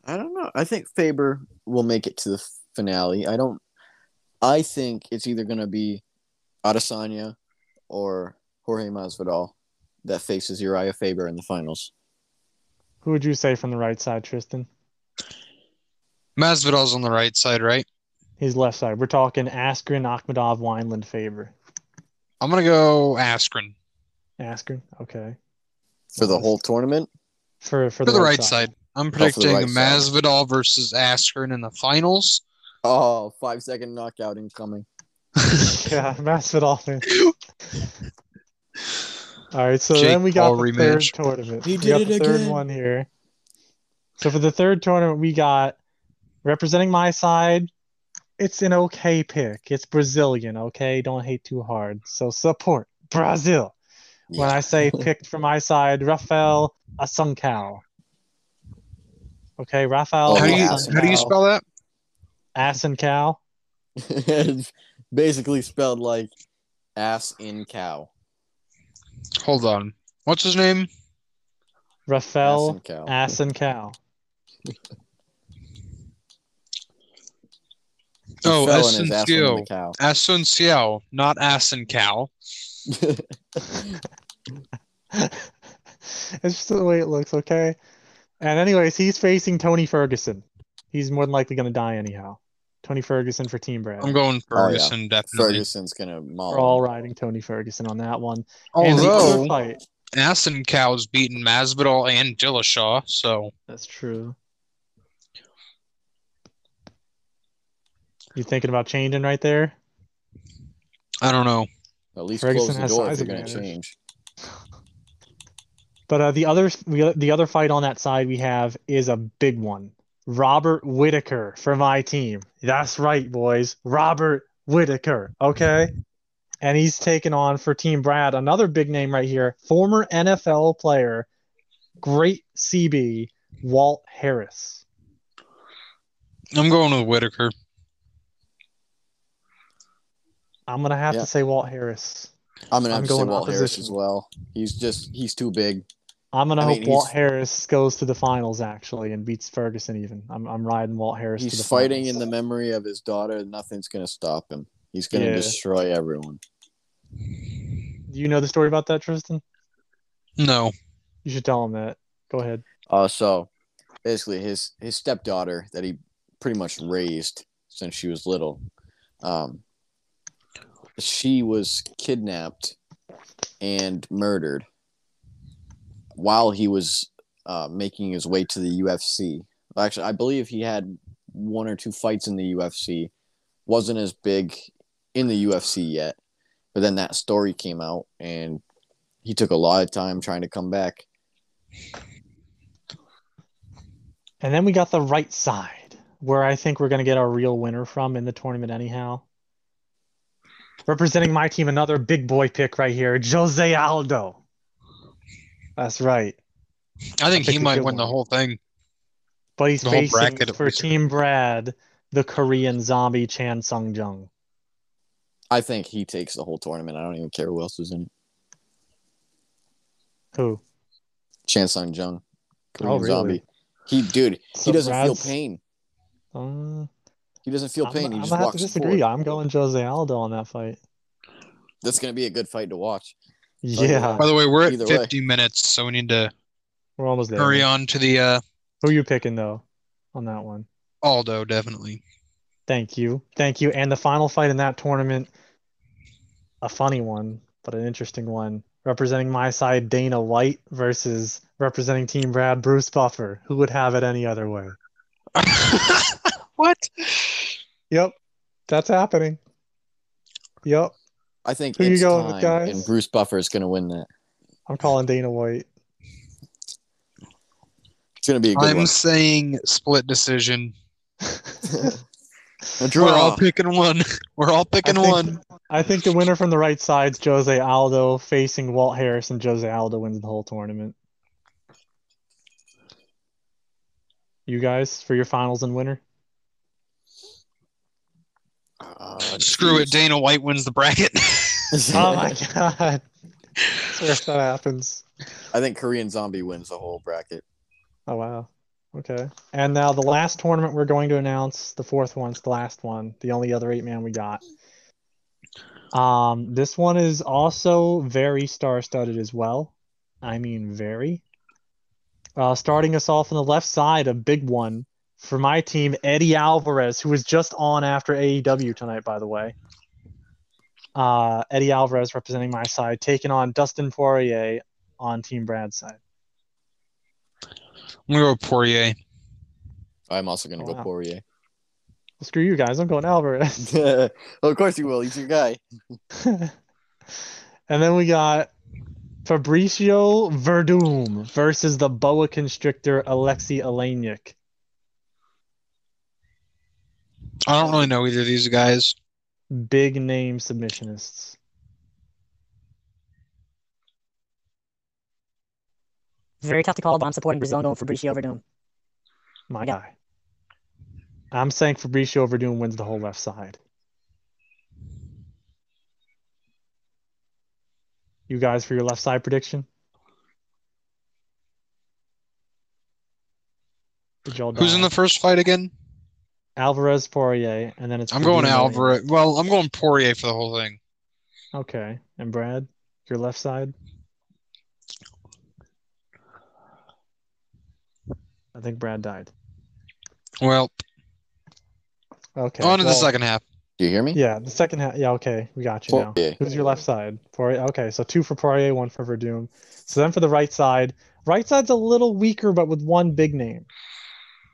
I don't know. I think Faber will make it to the finale. I don't. I think it's either going to be Adesanya or Jorge Masvidal that faces Urijah Faber in the finals. Who would you say from the right side, Tristan? Masvidal's on the right side, right? His left side. We're talking Askren, Akhmedov, Wineland, Faber. I'm gonna go Askren Askren, okay. For the whole tournament, For for for the, the right side. I'm predicting right side. Masvidal versus Askren in the finals. oh, five second knockout incoming. yeah, Masvidal. man. All right, so Jake then we got Paul the rematch. third tournament. He we did got it the third again. one here. So for the third tournament, we got representing my side. It's an okay pick. It's Brazilian, okay? Don't hate too hard. So support Brazil. When I say picked for my side, Rafael Asuncao. Okay, Rafael Oh, how do you yeah. How do you spell that? Asuncao. it's basically spelled like ass in cow. Hold on. What's his name? Ass Rafael oh, in cow. Oh, fell and his ass went in Asunciao. the cow. Asunciao, not Asencal. it's just the way it looks, okay? And anyways, he's facing Tony Ferguson. He's more than likely going to die anyhow. Tony Ferguson for Team Brad. I'm going Oh, yeah. Ferguson, definitely. Ferguson's gonna maul. We're all riding Tony Ferguson on that one. and the other Although fight, Asencal's beaten Masvidal and Dillashaw, so that's true. You thinking about changing right there? I don't know. At least Ferguson close the has door if you're gonna change. But uh, the other the other fight on that side we have is a big one. Robert Whitaker for my team. That's right, boys. Robert Whitaker. Okay. And he's taken on for Team Brad another big name right here. Former NFL player, great CB, Walt Harris. I'm going with Whitaker. I'm gonna have Yeah. to say Walt Harris. I'm gonna I'm have to say going Walt Harris as well. He's just he's too big. I'm gonna I hope mean, Walt Harris goes to the finals actually and beats Ferguson even. I'm I'm riding Walt Harris to He's the fighting finals. in the memory of his daughter. Nothing's gonna stop him. He's gonna Yeah. destroy everyone. Do you know the story about that, Tristan? No. You should tell him that. Go ahead. Uh, so basically, his his stepdaughter that he pretty much raised since she was little, um, she was kidnapped and murdered while he was uh, making his way to the UFC. Actually, I believe he had one or two fights in the UFC. wasn't as big in the UFC yet, but then that story came out, and he took a lot of time trying to come back. And then we got the right side, where I think we're going to get our real winner from in the tournament, anyhow. Representing my team, another big boy pick right here, Jose Aldo. That's right. I think picked he might good win the whole thing. But he's The facing for. Team Brad, the Korean zombie Chan Sung Jung. I think he takes the whole tournament. I don't even care who else is in it. Who? Chan Sung Jung, Korean Oh, really? zombie. He, dude, So he doesn't Brad's- feel pain. Uh, He doesn't feel I'm, pain. I'm he just gonna have walks to disagree. forward. I'm going Jose Aldo on that fight. That's gonna be a good fight to watch. Yeah, By the way, we're at Either way. 50 minutes, so we need to we're almost there. hurry on to the uh, Who are you picking though on that one? Aldo, definitely. Thank you. Thank you. And the final fight in that tournament, a funny one, but an interesting one. Representing my side, Dana White versus representing Team Brad, Bruce Buffer. Who would have it any other way? what? Yep, that's happening. Yep, I think Who you it's going with, time, guys? and Bruce Buffer is gonna win that. I'm calling Dana White. It's gonna be a good I'm one. saying split decision. a We're all picking one. We're all picking I think- one. I think the winner from the right side's Jose Aldo facing Walt Harris, and Jose Aldo wins the whole tournament. You guys for your finals and winner? Uh, Screw it. Dana White wins the bracket. Oh my god! Swear if that happens. I think Korean Zombie wins the whole bracket. Oh wow. Okay. And now the last tournament we're going to announce, the fourth one's the last one, the only other eight man we got. Um, this one is also very star-studded as well. I mean, very. Uh, starting us off on the left side, a big one for my team, Eddie Alvarez, who was just on after AEW tonight, by the way. Uh, Eddie Alvarez representing my side, taking on Dustin Poirier on Team Brad's side. I'm gonna go with Poirier. I'm also gonna Wow. go Poirier. Screw you guys, I'm going Alvarez. well, of course you will. He's your guy. and then we got Fabricio Verdum versus the boa constrictor Alexei Oleinik. I don't really know either of these guys. Big name submissionists. Very tough to call, but I'm supporting Brazil going for Fabricio Verdum. My guy. I'm saying Fabricio Verdum wins the whole left side. You guys for your left side prediction? Did y'all Who's in the first fight again? Alvarez Poirier, and then it's I'm going Alvarez. Well, I'm going Poirier for the whole thing. Okay. And Brad, your left side? I think Brad died. Well, Okay. on to the second half. Do you hear me? Yeah, the second half. Yeah, okay. We got you now. Poirier. Who's your left side? Poirier. Okay, so two for Poirier, one for Verdum. So then for the right side, right side's a little weaker, but with one big name.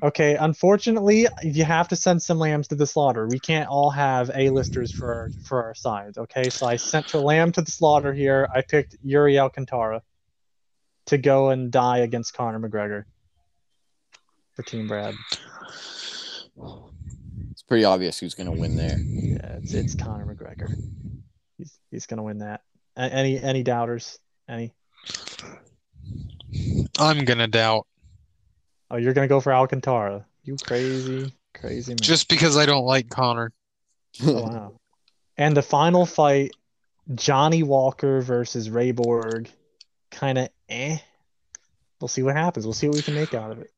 Okay, unfortunately, you have to send some lambs to the slaughter. We can't all have A-listers for our, for our sides. Okay, so I sent a lamb to the slaughter here. I picked Iuri Alcantara to go and die against Conor McGregor for Team Brad. It's pretty obvious who's gonna win there. Yeah, it's it's Conor McGregor. He's he's gonna win that. Any any doubters? Any? I'm gonna doubt Oh, you're gonna go for Alcantara? You crazy, crazy man. just because I don't like Conor. Oh, wow. And the final fight, Johnny Walker versus Ray Borg, kind of eh. We'll see what happens. We'll see what we can make out of it.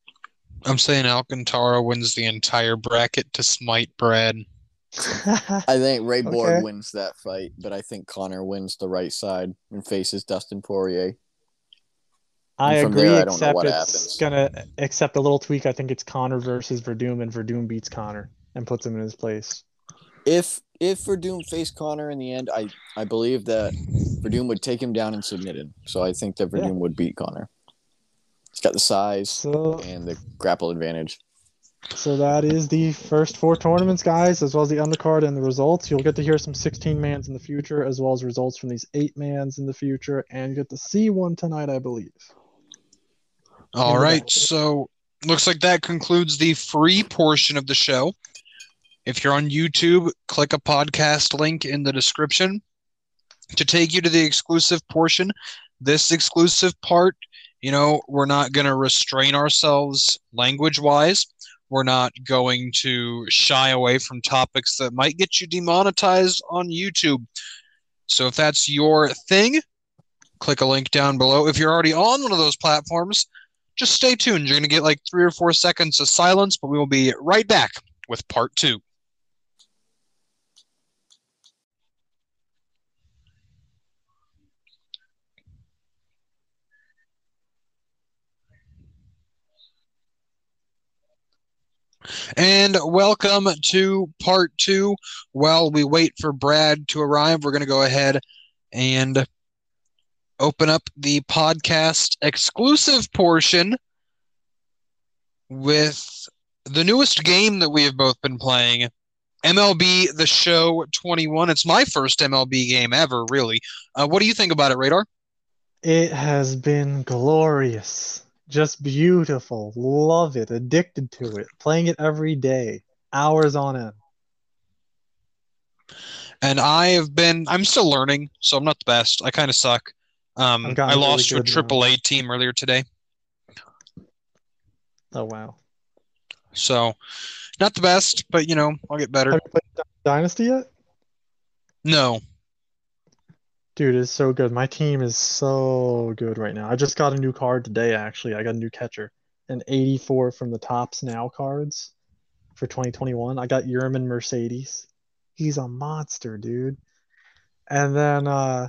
I'm saying Alcantara wins the entire bracket to smite Brad. I think Ray Borg Okay. wins that fight, but I think Conor wins the right side and faces Dustin Poirier. I agree, there, I don't know except what it's happens. gonna accept a little tweak. I think it's Conor versus Verdum, and Verdum beats Conor and puts him in his place. If if Verdum faced Conor in the end, I I believe that Verdum would take him down and submit him. So I think that Verdum Yeah. would beat Conor. He's got the size So and the grapple advantage. So that is the first four tournaments, guys, as well as the undercard and the results. You'll get to hear some 16 mans in the future, as well as results from these eight mans in the future, and you get to see one tonight, I believe. All right, so looks like that concludes the free portion of the show. If you're on YouTube, click a podcast link in the description to take you to the exclusive portion. This exclusive part, you know, we're not going to restrain ourselves language wise. We're not going to shy away from topics that might get you demonetized on YouTube. So if that's your thing, click a link down below. If you're already on one of those platforms, just stay tuned. You're going to get like three or four seconds of silence, but we will be right back with part two. And welcome to part two. While we wait for Brad to arrive, we're going to go ahead and open up the podcast exclusive portion with the newest game that we have both been playing MLB The Show 21. It's my first MLB game ever, really. Uh, what do you think about it, Radar? It has been glorious. Just beautiful. Love it. Addicted to it. Playing it every day. Hours on end. And I have been, I'm still learning, so I'm not the best. I kind of suck. Um, I gotten really lost to a good now. Team earlier today. Oh wow. So, not the best, but you know, I'll get better. Have you played Dynasty yet? No. Dude, it's so good. My team is so good right now. I just got a new card today, actually. I got a new catcher. An 84 from the Topps Now cards for 2021. I got Yermin Mercedes. He's a monster, dude. And then uh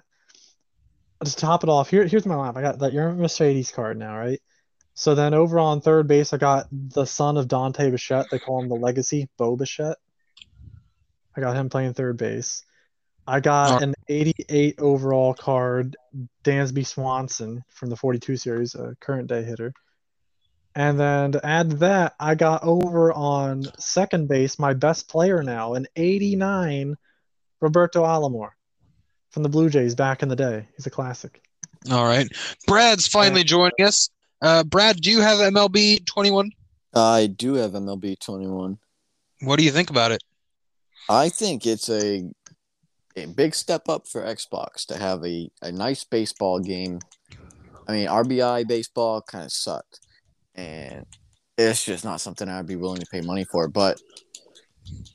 to top it off, here here's my lineup. I got that Yermin Mercedes card now, right? So then over on third base, I got the son of Dante Bichette. They call him the legacy, Bo Bichette. I got him playing third base. I got an 88 overall card, Dansby Swanson from the 42 series, a current day hitter. And then to add to that, I got over on second base my best player now, an 89 Roberto Alomar from the Blue Jays back in the day. He's a classic. All right. Brad's finally joining us. Uh, Brad, do you have MLB 21? I do have MLB 21. What do you think about it? I think it's a a big step up for Xbox to have a, a nice baseball game. I mean, RBI baseball kind of sucked, and it's just not something I'd be willing to pay money for. But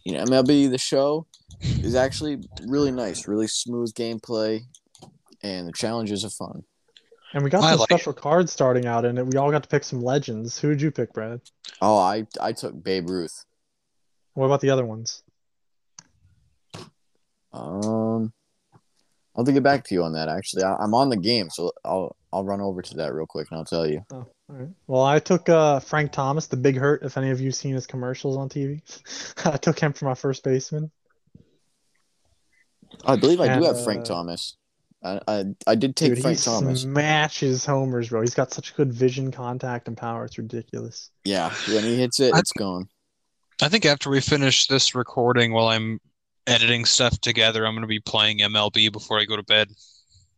you know, MLB the show is actually really nice, really smooth gameplay, and the challenges are fun. And we got I some like it. special cards starting out in it. We all got to pick some legends. Who did you pick, Brad? Oh, I I took Babe Ruth. What about the other ones? Um, I'll have to get back to you on that. Actually, I, I'm on the game, so I'll I'll run over to that real quick and I'll tell you. Oh, all right. Well, I took uh, Frank Thomas, the Big Hurt. If any of you seen his commercials on TV, I took him for my first baseman. I believe I And, do have Frank uh, Thomas. I, I I did take Dude, Frank he Thomas. smashes homers, bro. He's got such good vision, contact, and power. It's ridiculous. Yeah, when he hits it, I- it's gone. I think after we finish this recording, while I'm editing stuff together, I'm going to be playing MLB before I go to bed.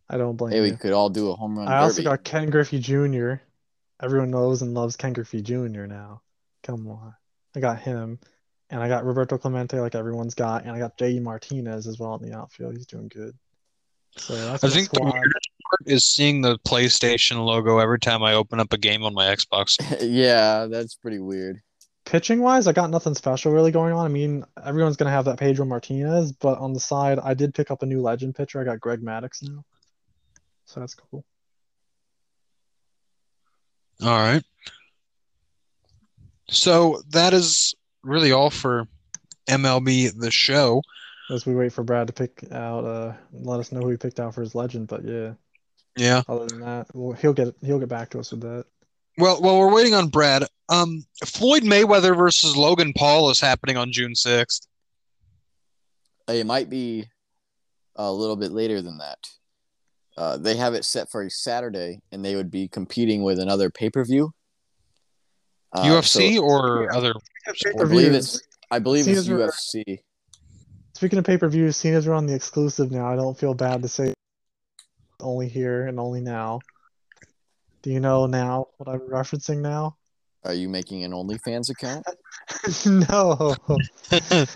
I don't blame Hey, we could all do a home run I also got Ken Griffey Jr. Everyone knows and loves Ken Griffey Jr. now. Come on. I got him. And I got Roberto Clemente, like everyone's got. And I got J.D. Martinez as well in the outfield. He's doing good. So that's I my think the weirdest part is seeing the PlayStation logo every time I open up a game on my Xbox. yeah, that's pretty weird. Pitching wise, I got nothing special really going on. I mean, everyone's gonna have that Pedro Martinez, but on the side, I did pick up a new legend pitcher. I got Greg Maddux now, so that's cool. All right. So that is really all for MLB the show. As we wait for Brad to pick out, uh, let us know who he picked out for his legend. But yeah, Yeah. other than that, well, he'll get he'll get back to us with that. Well, while we're waiting on Brad, um, Floyd Mayweather versus Logan Paul is happening on June 6th. It might be a little bit later than that. Uh, they have it set for a Saturday, and they would be competing with another pay per view. Uh, UFC so or other? I believe it's I believe See, it's those are- UFC. Speaking of pay per views, seeing as we're on the exclusive now, I don't feel bad to say only here and only now. Do you know now what I'm referencing now? Are you making an OnlyFans account? no.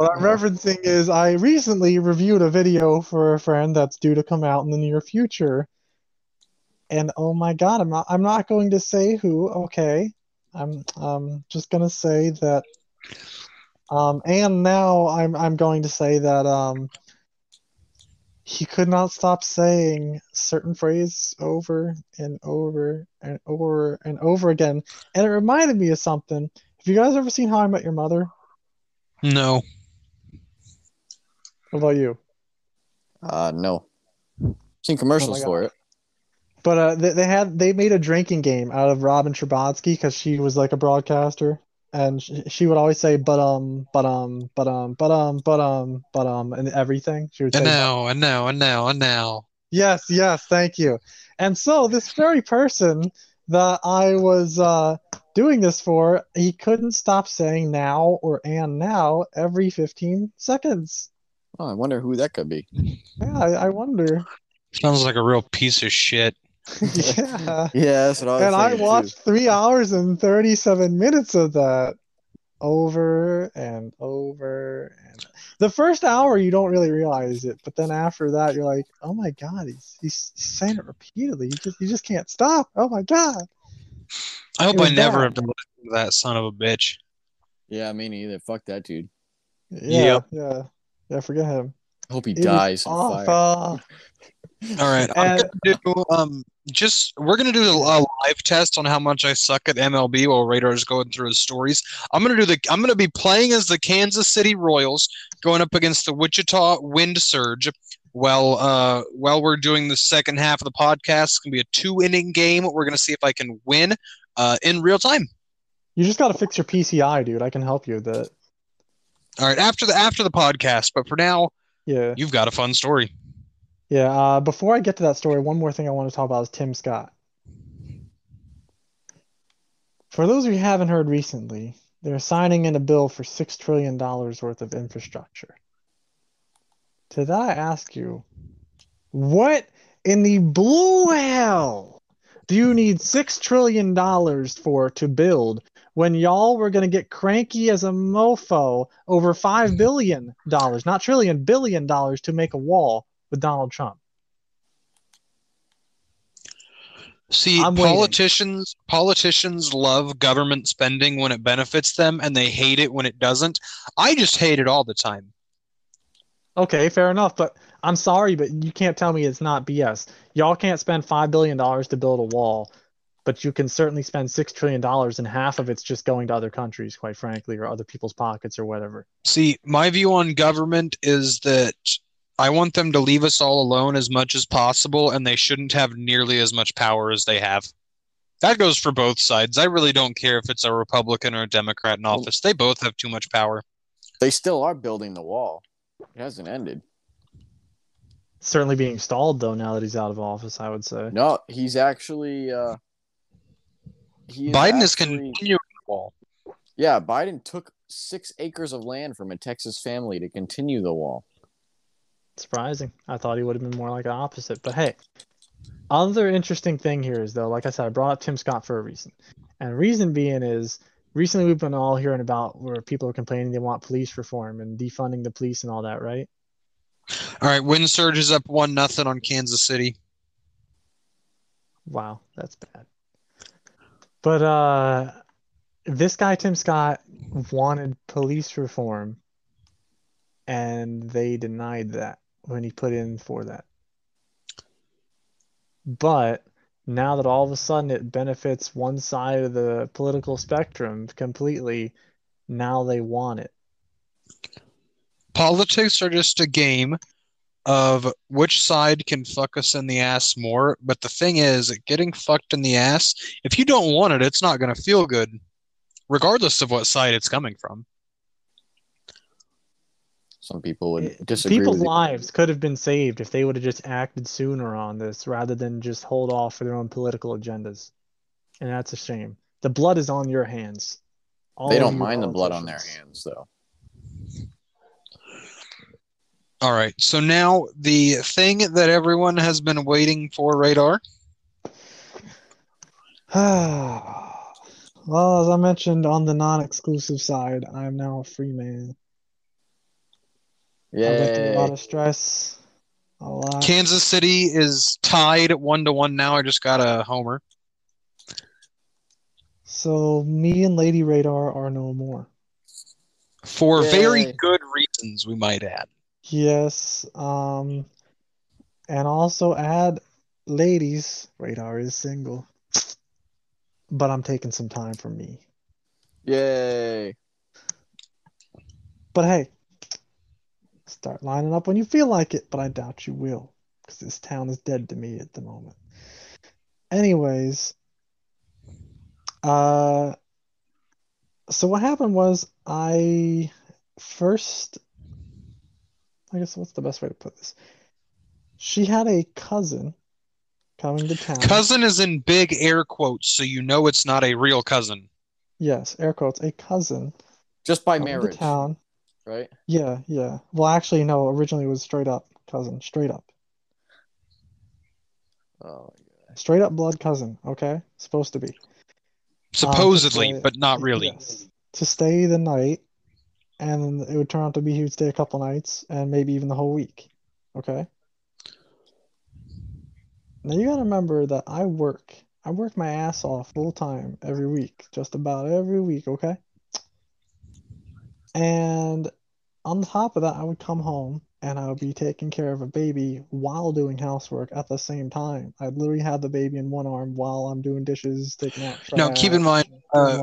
What I'm referencing is I recently reviewed a video for a friend that's due to come out in the near future. And oh my god, I'm not I'm not going to say who, okay. I'm um just gonna say that um and now I'm I'm going to say that um he could not stop saying certain phrase over and over and over and over again. And it reminded me of something. Have you guys ever seen How I Met Your Mother? no. What about you? Uh, no. Seen commercials God. for it. But uh, they, they had they made a drinking game out of Robin Scherbatsky because she was like a broadcaster. and sh- she would always say but um but um but um but um but um but um and everything. She would say And "but." now, and now, and now, and now. Yes, yes, thank you. And so this very person that I was uh, doing this for, he couldn't stop saying now or and now every 15 seconds. Oh, I wonder who that could be. Yeah, I, I wonder. Sounds like a real piece of shit. Yeah. Yeah, that's what I was And I thinking, too. watched three hours and 37 minutes of that over and over. And the first hour, you don't really realize it, but then after that, you're like, oh my God, he's, he's saying it repeatedly. You just, you just can't stop. Oh my God. I hope I never bad. have to listen to that son of a bitch. Yeah, me neither. Fuck that dude. Yeah, Yep. yeah, yeah. Forget him. I hope he It dies in fire. awful. All right, I'm And- gonna do um just we're gonna do a live test on how much I suck at MLB while Radar is going through his stories. I'm gonna do the I'm gonna be playing as the Kansas City Royals going up against the Wichita Wind Surge. Well, uh, while we're doing the second half of the podcast, it's gonna be a two inning game. We're gonna see if I can win uh, in real time. You just got to fix your PCI, dude. I can help you with that. All right, after the after the podcast, but for now, Yeah, you've got a fun story. Yeah. Uh, before I get to that story, one more thing I want to talk about is Tim Scott. For those of you who haven't heard recently, they're signing in a bill for six trillion dollars worth of infrastructure. Did I ask you, what in the blue hell do you need six trillion dollars for to build when y'all were gonna get cranky as a mofo over five billion dollars, not trillion, billion dollars to make a wall with Donald Trump? See, I'm waiting. politicians politicians love government spending when it benefits them and they hate it when it doesn't. I just hate it all the time. Okay, fair enough, but I'm sorry, but you can't tell me it's not BS. Y'all can't spend five billion dollars to build a wall, but you can certainly spend six trillion dollars, and half of it's just going to other countries, quite frankly, or other people's pockets or whatever. See, my view on government is that I want them to leave us all alone as much as possible and they shouldn't have nearly as much power as they have. That goes for both sides. I really don't care if it's a Republican or a Democrat in office. They both have too much power. They still are building the wall. It hasn't ended. Certainly being stalled though now that he's out of office, I would say. No, he's actually uh he is Biden is actually- continuing the wall. Yeah, Biden took six acres of land from a Texas family to continue the wall. Surprising. I thought he would have been more like an opposite, but hey. Other interesting thing here is though, like I said, I brought up Tim Scott for a reason. And reason being is recently we've been all hearing about where people are complaining they want police reform and defunding the police and all that, right? All right, Wind Surge is up one nothing on Kansas City. Wow, that's bad. But uh this guy Tim Scott wanted police reform and they denied that when he put in for that. But now that all of a sudden it benefits one side of the political spectrum completely, now they want it. Politics are just a game of which side can fuck us in the ass more. But the thing is, getting fucked in the ass, if you don't want it, it's not going to feel good, regardless of what side it's coming from. Some people would It- disagree People's with lives could have been saved if they would have just acted sooner on this rather than just hold off for their own political agendas. And that's a shame. The blood is on your hands. All They don't mind the blood on their hands though. All right, so now the thing that everyone has been waiting for, Radar. well, as I mentioned on the non-exclusive side, I am now a free man. I've been through a lot of stress. A lot. Kansas City is tied one to one now. I just got a homer. So me and Lady Radar are no more. For very good reasons, we might add. Yes, um, and also add ladies, Radar is single. But I'm taking some time for me. Yay. But hey, start lining up when you feel like it, but I doubt you will, because this town is dead to me at the moment. Anyways, uh, so what happened was I first, I guess what's the best way to put this? She had a cousin coming to town. Cousin is in big air quotes, so you know it's not a real cousin. Yes, air quotes, a cousin Just by coming to marriage, town. Right? Yeah, yeah. Well, actually, no. Originally, it was straight up cousin, straight up, Oh, my god. straight up blood cousin. Okay, supposed to be. Um, Supposedly, stay- but not really. Yes. To stay the night, and it would turn out to be he would stay a couple nights, and maybe even the whole week. Okay. Now you gotta remember that I work. I work my ass off full time every week, just about every week. Okay. And on top of that, I would come home and I would be taking care of a baby while doing housework at the same time. I'd literally have the baby in one arm while I'm doing dishes, taking out Now, keep in mind, uh.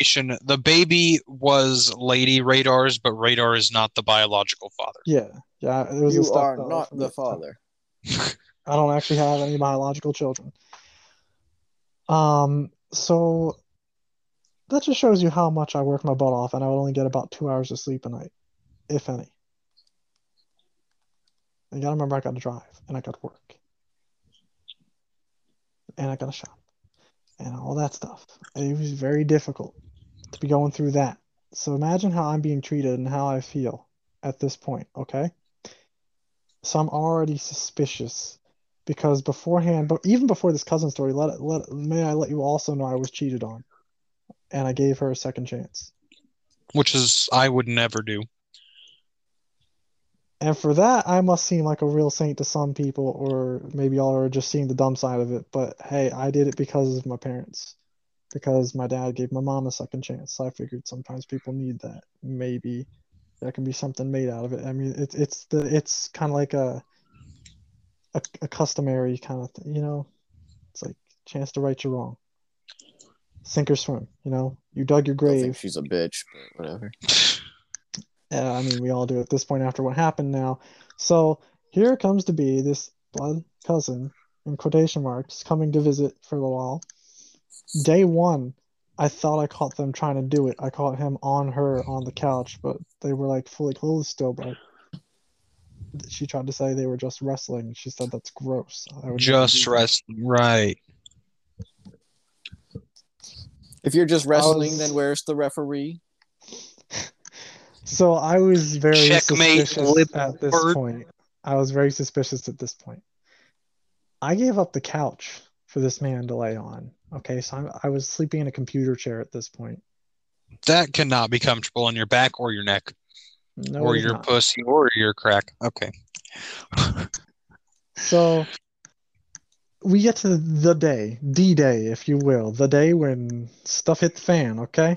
The baby was Lady Radar's, but Radar is not the biological father. Yeah, yeah. It was a you are not the father. I don't actually have any biological children. Um, so that just shows you how much I work my butt off, and I would only get about two hours of sleep a night, if any. You gotta remember I gotta drive, and I gotta work, and I gotta shop, and all that stuff. It was very difficult to be going through that. So imagine how I'm being treated and how I feel at this point, okay? So I'm already suspicious because beforehand, but even before this cousin story, let it, let may I let you also know I was cheated on, and I gave her a second chance. Which is I would never do. And for that, I must seem like a real saint to some people, or maybe y'all are just seeing the dumb side of it. But hey, I did it because of my parents, because my dad gave my mom a second chance. So I figured sometimes people need that. Maybe there can be something made out of it. I mean, it's it's the it's kind of like a, a a customary kind of thing, you know. It's like chance to right your wrong. Sink or swim, you know. You dug your I think grave. she's a bitch, but whatever. Uh, I mean, we all do at this point after what happened now. So here comes to be this blood cousin, in quotation marks, coming to visit for a little while. Day one, I thought I caught them trying to do it. I caught him on her on the couch, but they were like fully clothed still. But she tried to say they were just wrestling. She said that's gross. I would Just wrestling, right? If you're just wrestling, was- then where's the referee? So I was very Checkmate, suspicious at this word. point. I was very suspicious at this point. I gave up the couch for this man to lay on. Okay, so I'm, I was sleeping in a computer chair at this point. That cannot be comfortable on your back or your neck No, or your not. pussy or your crack. Okay. So we get to the day, D-Day, if you will, the day when stuff hit the fan, okay?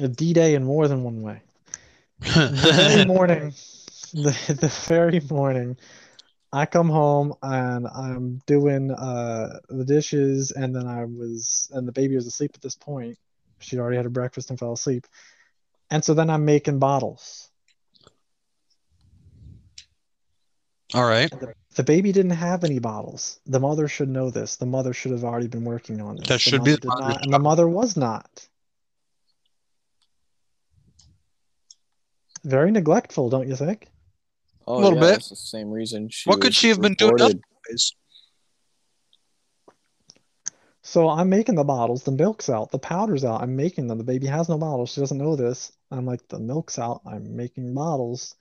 A D-Day in more than one way. The very morning, the, the very morning, I come home and I'm doing uh the dishes, and then I was, and the baby was asleep at this point. She'd already had her breakfast and fell asleep. And so then I'm making bottles. All right. The baby didn't have any bottles. The mother should know this. The mother should have already been working on this. That The should be mother the not, and the mother was not. Very neglectful, don't you think? Oh, Little yeah, bit. That's the same reason she What could she have been doing reported. otherwise? So I'm making the bottles, the milk's out, the powder's out. I'm making them. The baby has no bottles. She doesn't know this. I'm like, the milk's out. I'm making bottles.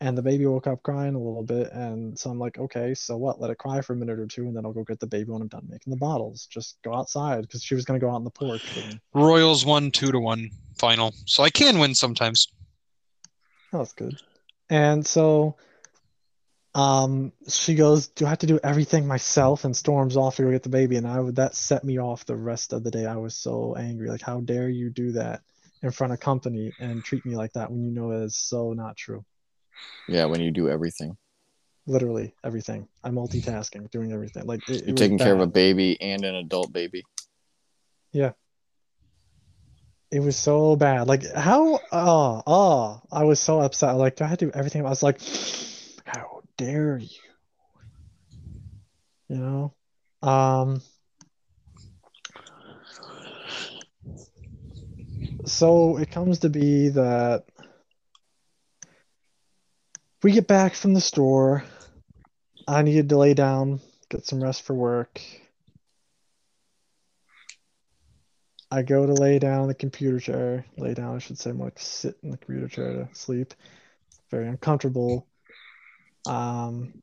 And the baby woke up crying a little bit. And so I'm like, okay, so what? Let it cry for a minute or two, and then I'll go get the baby when I'm done making the bottles. Just go outside because she was going to go out on the porch. And Royals won two to one final, so I can win sometimes. that was good. And so um, she goes, Do I have to do everything myself? And storms off to go get the baby. And I would, that set me off the rest of the day. I was so angry. Like, how dare you do that in front of company and treat me like that when you know it is so not true? Yeah, when you do everything. Literally everything. I'm multitasking, doing everything. Like it, you're it taking care of a baby and an adult baby. Yeah. It was so bad. Like how oh oh I was so upset. Like, I had to do everything? I was like, how dare you? You know? Um so it comes to be that we get back from the store. I needed to lay down, get some rest for work. I go to lay down in the computer chair. Lay down, I should say, more like sit in the computer chair to sleep. Very uncomfortable. Um,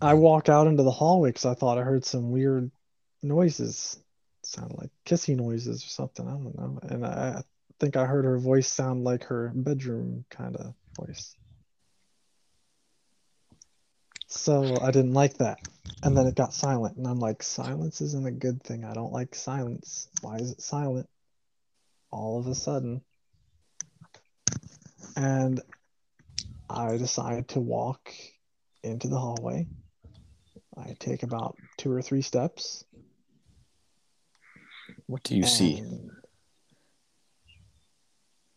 I walk out into the hallway because I thought I heard some weird noises. Sounded like kissing noises or something. I don't know. And I think I heard her voice sound like her bedroom kind of voice. So I didn't like that. And then it got silent. And I'm like, silence isn't a good thing. I don't like silence. Why is it silent? All of a sudden. And I decide to walk into the hallway. I take about two or three steps. What do you see?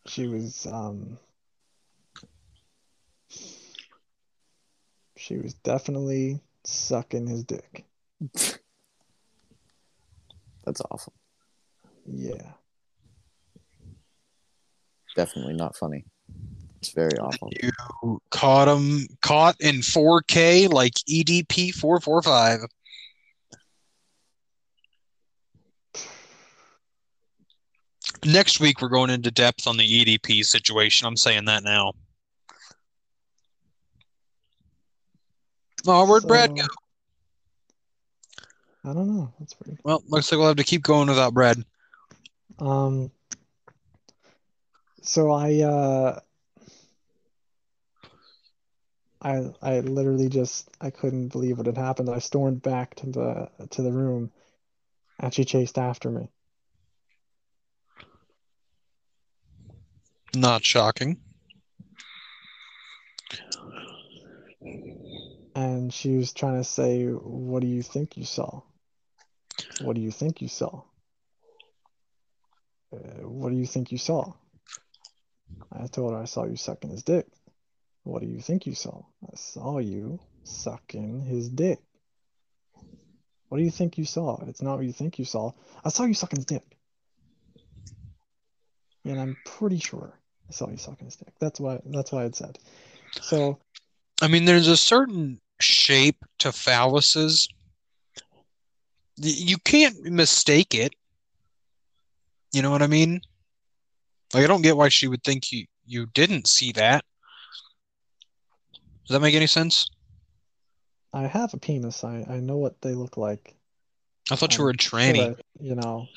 She was um she was definitely sucking his dick. That's awful. Yeah. Definitely not funny. It's very awful. You caught him caught in 4K like EDP 445. Next week we're going into depth on the EDP situation. I'm saying that now. Oh, where'd Brad go? I don't know. That's pretty. Well, looks like we'll have to keep going without Brad. Um so I uh I I literally just I couldn't believe what had happened. I stormed back to the to the room and she chased after me. Not shocking. And she was trying to say, What do you think you saw? What do you think you saw? Uh, what do you think you saw? I told her I saw you sucking his dick. What do you think you saw? I saw you sucking his dick. What do you think you saw? It's not what you think you saw. I saw you sucking his dick. And I'm pretty sure I saw you sucking his dick. That's why that's why I'd said. So I mean, there's a certain shape to phalluses. You can't mistake it. You know what I mean? Like, I don't get why she would think you you didn't see that. Does that make any sense? I have a penis. I, I know what they look like. I thought you um, were a I'm sure tranny. that, you know,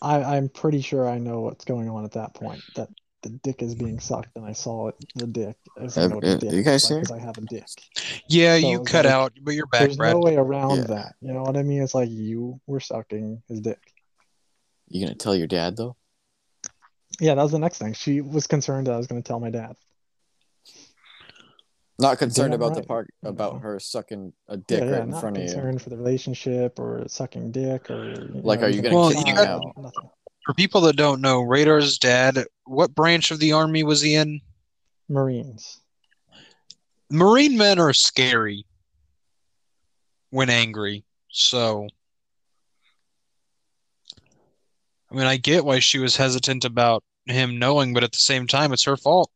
I, I'm pretty sure I know what's going on at that point. That the dick is being sucked, and I saw it, the dick. I know what uh, dick you guys looks like here? 'cause I have a dick. Yeah, So you cut like, out, but you're back, There's Brad. no way around Yeah. that. You know what I mean? It's like you were sucking his dick. You gonna tell your dad though? Yeah, that was the next thing. She was concerned that I was going to tell my dad. Not concerned Damn about the right. part about know. her sucking a dick yeah, yeah, right in front of you. concerned for the relationship or sucking dick or Like, know, are you gonna Well, kick you me got- out? nothing. For people that don't know, Radar's dad, what branch of the army was he in? Marines. Marine men are scary when angry. So, I mean, I get why she was hesitant about him knowing, but at the same time, it's her fault.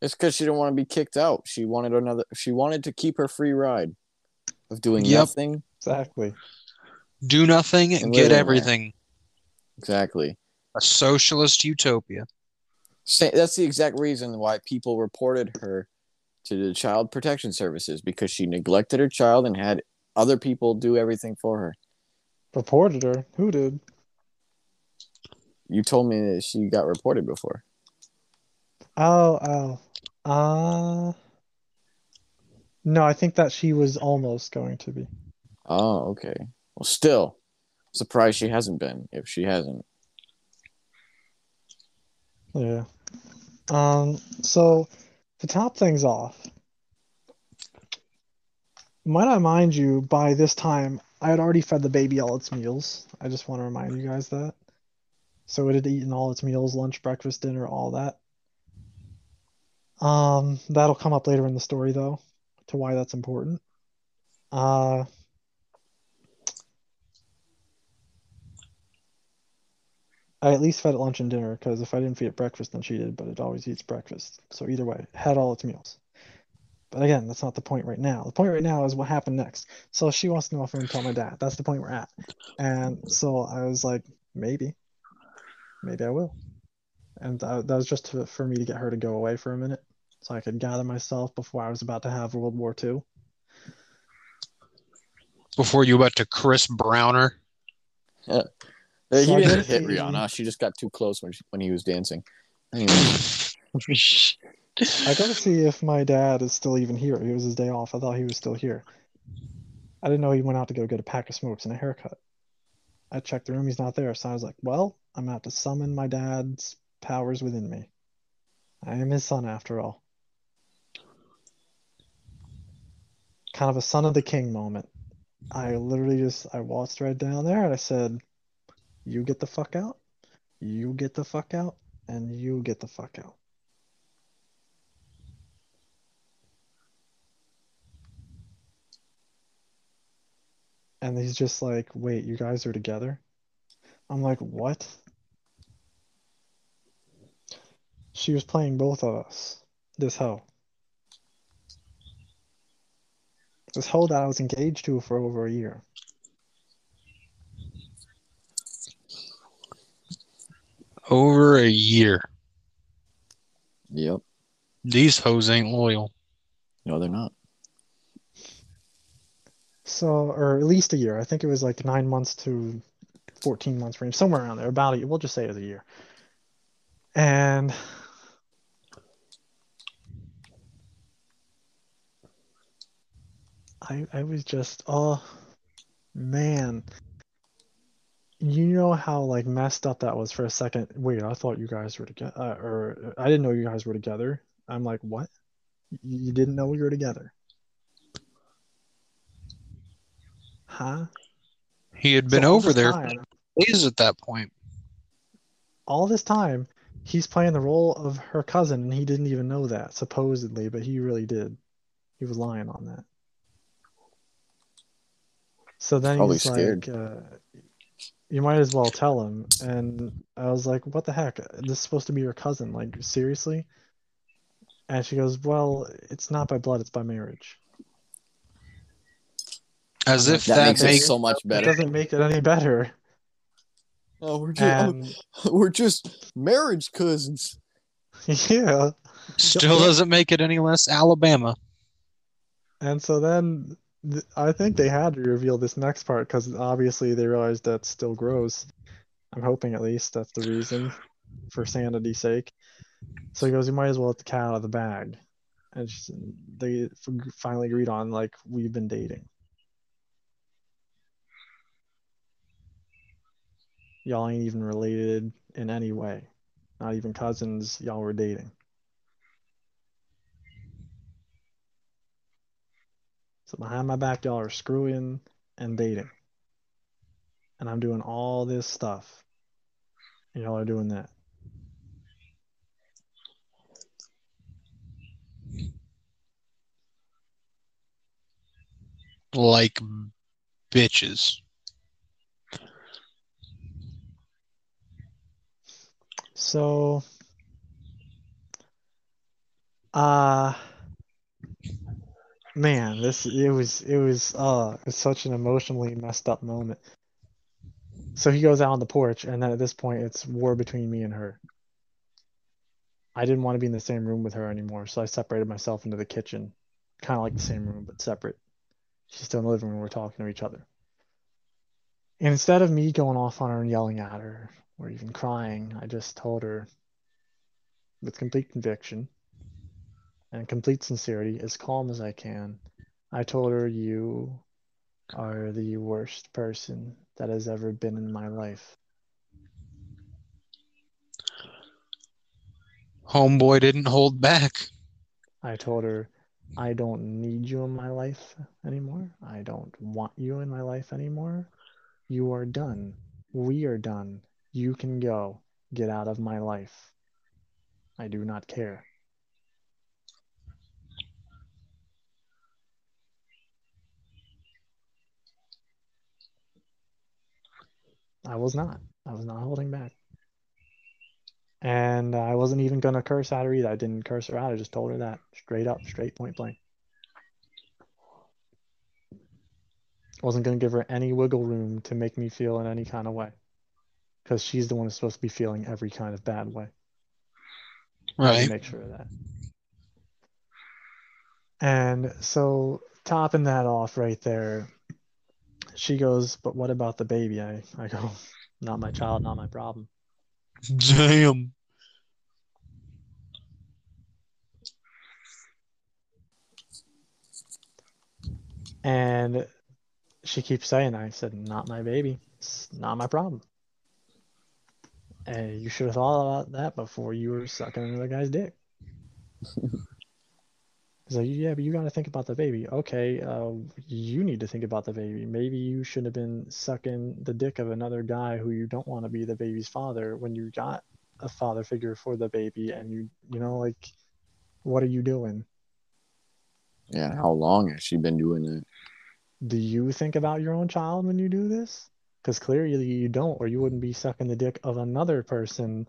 It's because she didn't want to be kicked out. She wanted another. She wanted to keep her free ride of doing Yep. nothing. Exactly. Do nothing and And get living there. everything. Exactly. A socialist utopia. That's the exact reason why people reported her to the Child Protection Services because she neglected her child and had other people do everything for her. Reported her. Who did? You told me that she got reported before. Oh, oh. Uh no, I think that she was almost going to be. Oh, okay. Well, still surprised she hasn't been. If she hasn't, Yeah. Um, so to top things off, might I mind you, by this time I had already fed the baby all its meals. I just want to remind you guys that. So it had eaten all its meals, lunch, breakfast, dinner, all that. Um, that'll come up later in the story though, to why that's important. Uh I at least fed it lunch and dinner because if I didn't feed it breakfast, then she did. But it always eats breakfast. So either way, it had all its meals. But again, that's not the point right now. The point right now is what happened next. So she wants to know if I'm gonna tell my dad. That's the point we're at. And so I was like, maybe, maybe I will. And that, that was just to, for me to get her to go away for a minute, so I could gather myself before I was about to have World War II. Before you went to Chris Browner. Uh, Uh, he didn't hit Rihanna. She just got too close when she, when he was dancing. Anyway, I gotta see if my dad is still even here. It was his day off. I thought he was still here. I didn't know he went out to go get a pack of smokes and a haircut. I checked the room, he's not there. So I was like, well, I'm gonna have to summon my dad's powers within me. I am his son after all. Kind of a son of the king moment. I literally just I waltzed right down there and I said, You get the fuck out, you get the fuck out, and you get the fuck out. And he's just like, wait, you guys are together? I'm like, what? She was playing both of us. This hoe. This hoe that I was engaged to for over a year. Over a year. yep. These hoes ain't loyal. No, they're not. So, or at least a year. I think it was like nine months to 14 months range, somewhere around there. About a year. We'll just say it was a year. And I I was just, oh man. You know how like messed up that was for a second. Wait, I thought you guys were together, uh, or I didn't know you guys were together. I'm like, what? You didn't know we were together? Huh? He had been So over this there for time- days at that point. all this time he's playing the role of her cousin and he didn't even know that supposedly but he really did he was lying on that so then Probably he's scared. like uh, you might as well tell him and i was like what the heck this is supposed to be your cousin like seriously and she goes well it's not by blood it's by marriage As if That, that, makes makes it so much better. it better. doesn't make it any better Oh, we're just, and we're just marriage cousins. yeah still doesn't make it any less Alabama. And so then I think they had to reveal this next part because obviously they realized that still grows. I'm hoping at least that's the reason for sanity's sake. So he goes, You might as well let the cat out of the bag. And she, they finally agreed on, like, we've been dating. Y'all ain't even related in any way. Not even cousins. Y'all were dating. So behind my back, y'all are screwing and dating. And I'm doing all this stuff. And y'all are doing that. Like bitches. So, uh, man, this it was it was uh such an emotionally messed up moment. So he goes out on the porch, and then at this point, it's war between me and her. I didn't want to be in the same room with her anymore, so I separated myself into the kitchen, kind of like the same room but separate. She's still in the living room. We're talking to each other. And instead of me going off on her and yelling at her or even crying, I just told her with complete conviction and complete sincerity, as calm as I can, I told her, You are the worst person that has ever been in my life. Homeboy didn't hold back. I told her, I don't need you in my life anymore. I don't want you in my life anymore. You are done. We are done. You can go. Get out of my life. I do not care. I was not. I was not holding back. And I wasn't even gonna curse at her either. I didn't curse her out. I just told her that straight up, straight point blank. Wasn't gonna give her any wiggle room to make me feel in any kind of way. Because she's the one who's supposed to be feeling every kind of bad way. To Right. make sure of that. And so topping that off right there, she goes, But what about the baby? I, I go, Not my child, not my problem. Damn. And she keeps saying, I said, Not my baby. It's not my problem. And you should have thought about that before you were sucking another guy's dick. He's like, yeah, but you got to think about the baby. Okay, uh, you need to think about the baby. Maybe you shouldn't have been sucking the dick of another guy who you don't want to be the baby's father when you got a father figure for the baby, and you, you know, like, what are you doing? Yeah, how long has she been doing that? Do you think about your own child when you do this? Because clearly you don't, or you wouldn't be sucking the dick of another person.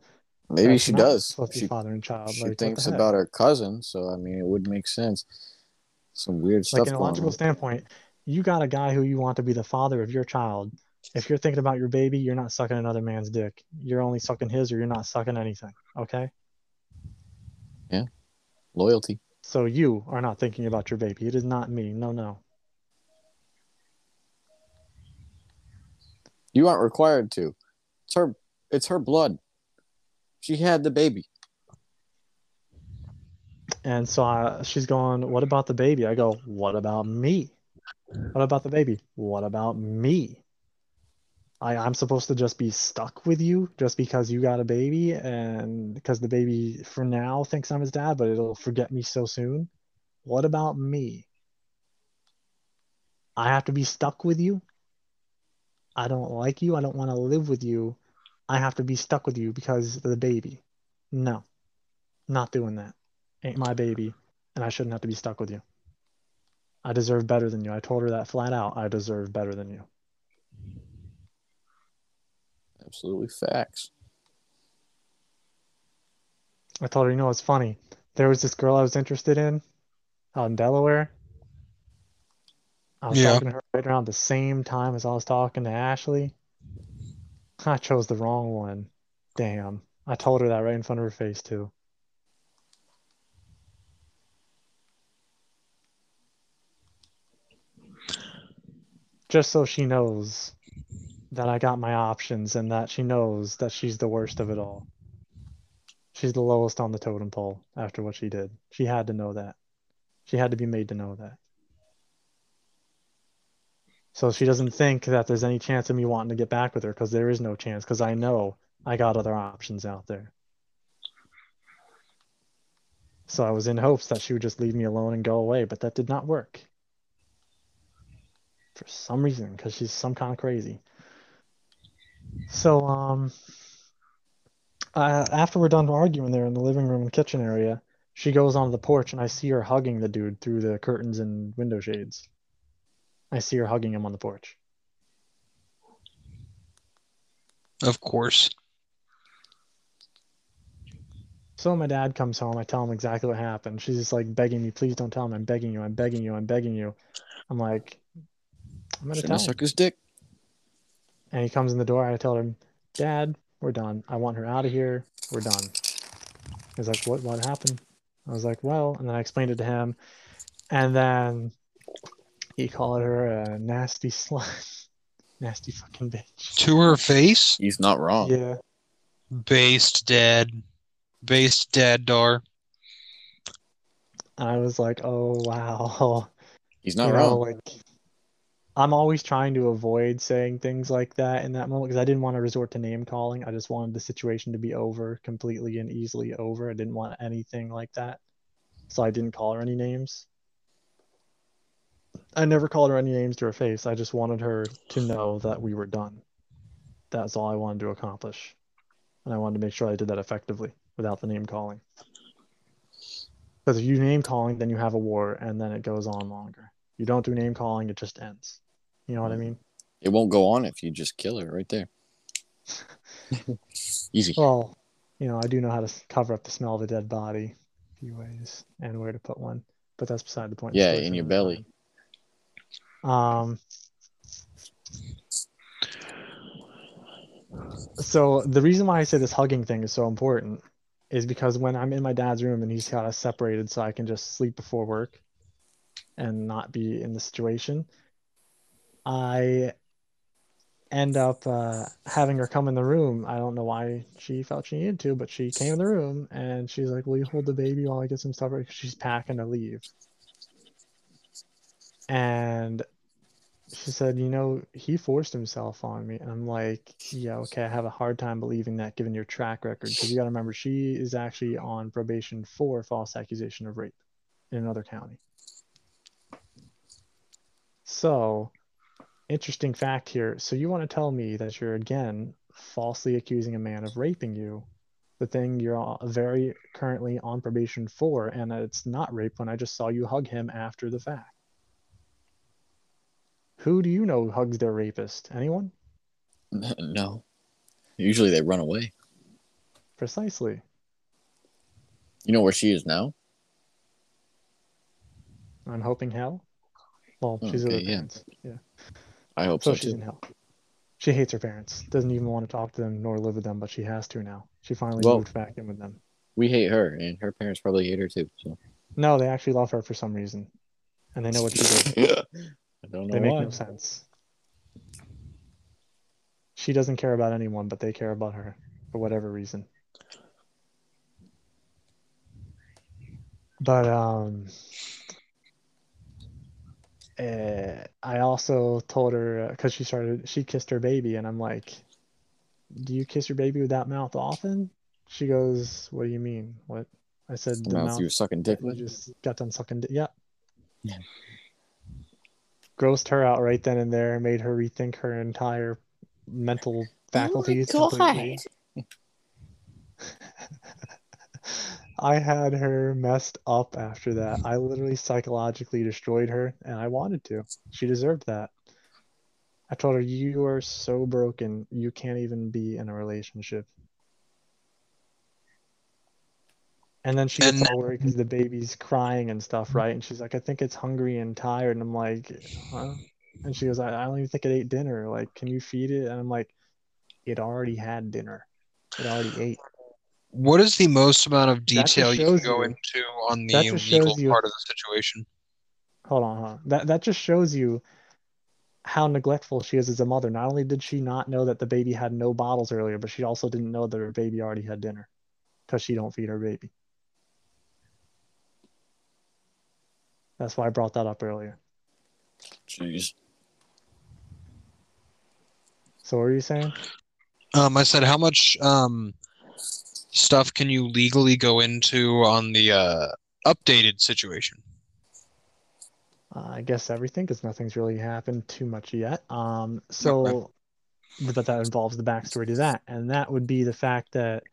Maybe that's she does. She, father and child. she like, thinks about her cousin, so I mean, it would make sense. Some weird stuff like in a logical on. standpoint, you got a guy who you want to be the father of your child. If you're thinking about your baby, you're not sucking another man's dick. You're only sucking his, or you're not sucking anything. Okay? Yeah. Loyalty. So you are not thinking about your baby. It is not me. No, no. You aren't required to. It's her. It's her blood. She had the baby. And so I, she's going, What about the baby? I go, What about me? What about the baby? What about me? I, I'm supposed to just be stuck with you just because you got a baby and because the baby for now thinks I'm his dad, but it'll forget me so soon. What about me? I have to be stuck with you. I don't like you. I don't want to live with you. I have to be stuck with you because of the baby. No, not doing that. Ain't my baby, and I shouldn't have to be stuck with you. I deserve better than you. I told her that flat out. I deserve better than you. Absolutely facts. I told her, you know, it's funny. There was this girl I was interested in out in Delaware. I was Yeah. talking to her right around the same time as I was talking to Ashley. I chose the wrong one. Damn. I told her that right in front of her face, too. Just so she knows that I got my options and that she knows that she's the worst of it all. She's the lowest on the totem pole after what she did. She had to know that. She had to be made to know that. So she doesn't think that there's any chance of me wanting to get back with her because there is no chance because I know I got other options out there. So I was in hopes that she would just leave me alone and go away, but that did not work. For some reason, because she's some kind of crazy. So, um, uh, after we're done arguing there in the living room and kitchen area, she goes onto the porch and I see her hugging the dude through the curtains and window shades. I see her hugging him on the porch. Of course. So my dad comes home. I tell him exactly what happened. She's just like begging me, please don't tell him. I'm begging you. I'm begging you. I'm begging you. I'm like, I'm gonna tell suck his dick. And he comes in the door. I tell him, Dad, we're done. I want her out of here. We're done. He's like, What? What happened? I was like, Well, and then I explained it to him, and then he called her a nasty slut, nasty fucking bitch. To her face? He's not wrong. Yeah. Based dead. Based dead, Dar. I was like, Oh wow. He's not you know, wrong. like I'm always trying to avoid saying things like that in that moment because I didn't want to resort to name calling. I just wanted the situation to be over completely and easily over. I didn't want anything like that. So I didn't call her any names. I never called her any names to her face. I just wanted her to know that we were done. That's all I wanted to accomplish. And I wanted to make sure I did that effectively without the name calling. Because if you name calling, then you have a war and then it goes on longer. You don't do name calling, it just ends. You know what I mean? It won't go on if you just kill her right there. Easy. Well, You know, I do know how to cover up the smell of a dead body a few ways and where to put one, but that's beside the point. Yeah, in your belly. time. Um. So the reason why I say this hugging thing is so important is because when I'm in my dad's room and he's got us separated so I can just sleep before work and not be in the situation, I end up uh, having her come in the room. I don't know why she felt she needed to, but she came in the room and she's like, Will you hold the baby while I get some stuff ready? 'Cause she's packing to leave. And she said, You know, he forced himself on me. And I'm like, Yeah, okay, I have a hard time believing that given your track record. Because you got to remember, she is actually on probation for false accusation of rape in another county. So, interesting fact here. So, you want to tell me that you're again falsely accusing a man of raping you, the thing you're very currently on probation for, and that it's not rape when I just saw you hug him after the fact? Who do you know hugs their rapist? Anyone? no. Usually they run away. Precisely. You know where she is now? I'm hoping hell. Well, oh, she's with her Okay, yeah. parents. Yeah. I hope So so, she's too. in hell. She hates her parents. Doesn't even want to talk to them nor live with them, but she has to now. She finally Well- moved back in with them. We hate her, and her parents probably hate her too. So No, they actually love her for some reason. And they know what she did. I don't know They make why. no sense. She doesn't care about anyone, but they care about her for whatever reason. But um, eh, I also told her because she started, she kissed her baby, and I'm like, "Do you kiss your baby with that mouth often?" She goes, "What do you mean? What?" I said, The "The mouth mouth you were sucking dick you with. just got done sucking dick." Yeah. Yeah. Grossed her out right then and there, made her rethink her entire mental oh faculties God. completely. I had her messed up after that. I literally psychologically destroyed her, and I wanted to. She deserved that. I told her, You are so broken, you can't even be in a relationship. And then she gets And- all worried because the baby's crying and stuff, right? And she's like, I think it's hungry and tired. And I'm like, huh? And she goes, I, I don't even think it ate dinner. Like, can you feed it? And I'm like, it already had dinner. It already ate. What is the most amount of detail you can go you- into on the legal you- part of the situation? Hold on, hold on. That that just shows you how neglectful she is as a mother. Not only did she not know that the baby had no bottles earlier, but she also didn't know that her baby already had dinner because she don't feed her baby. That's why I brought that up earlier. Jeez. So what are you saying? Um, I said, how much um, stuff can you legally go into on the uh, updated situation? Uh, I guess everything, because nothing's really happened too much yet. Um, so, but that involves the backstory to that, and that would be the fact that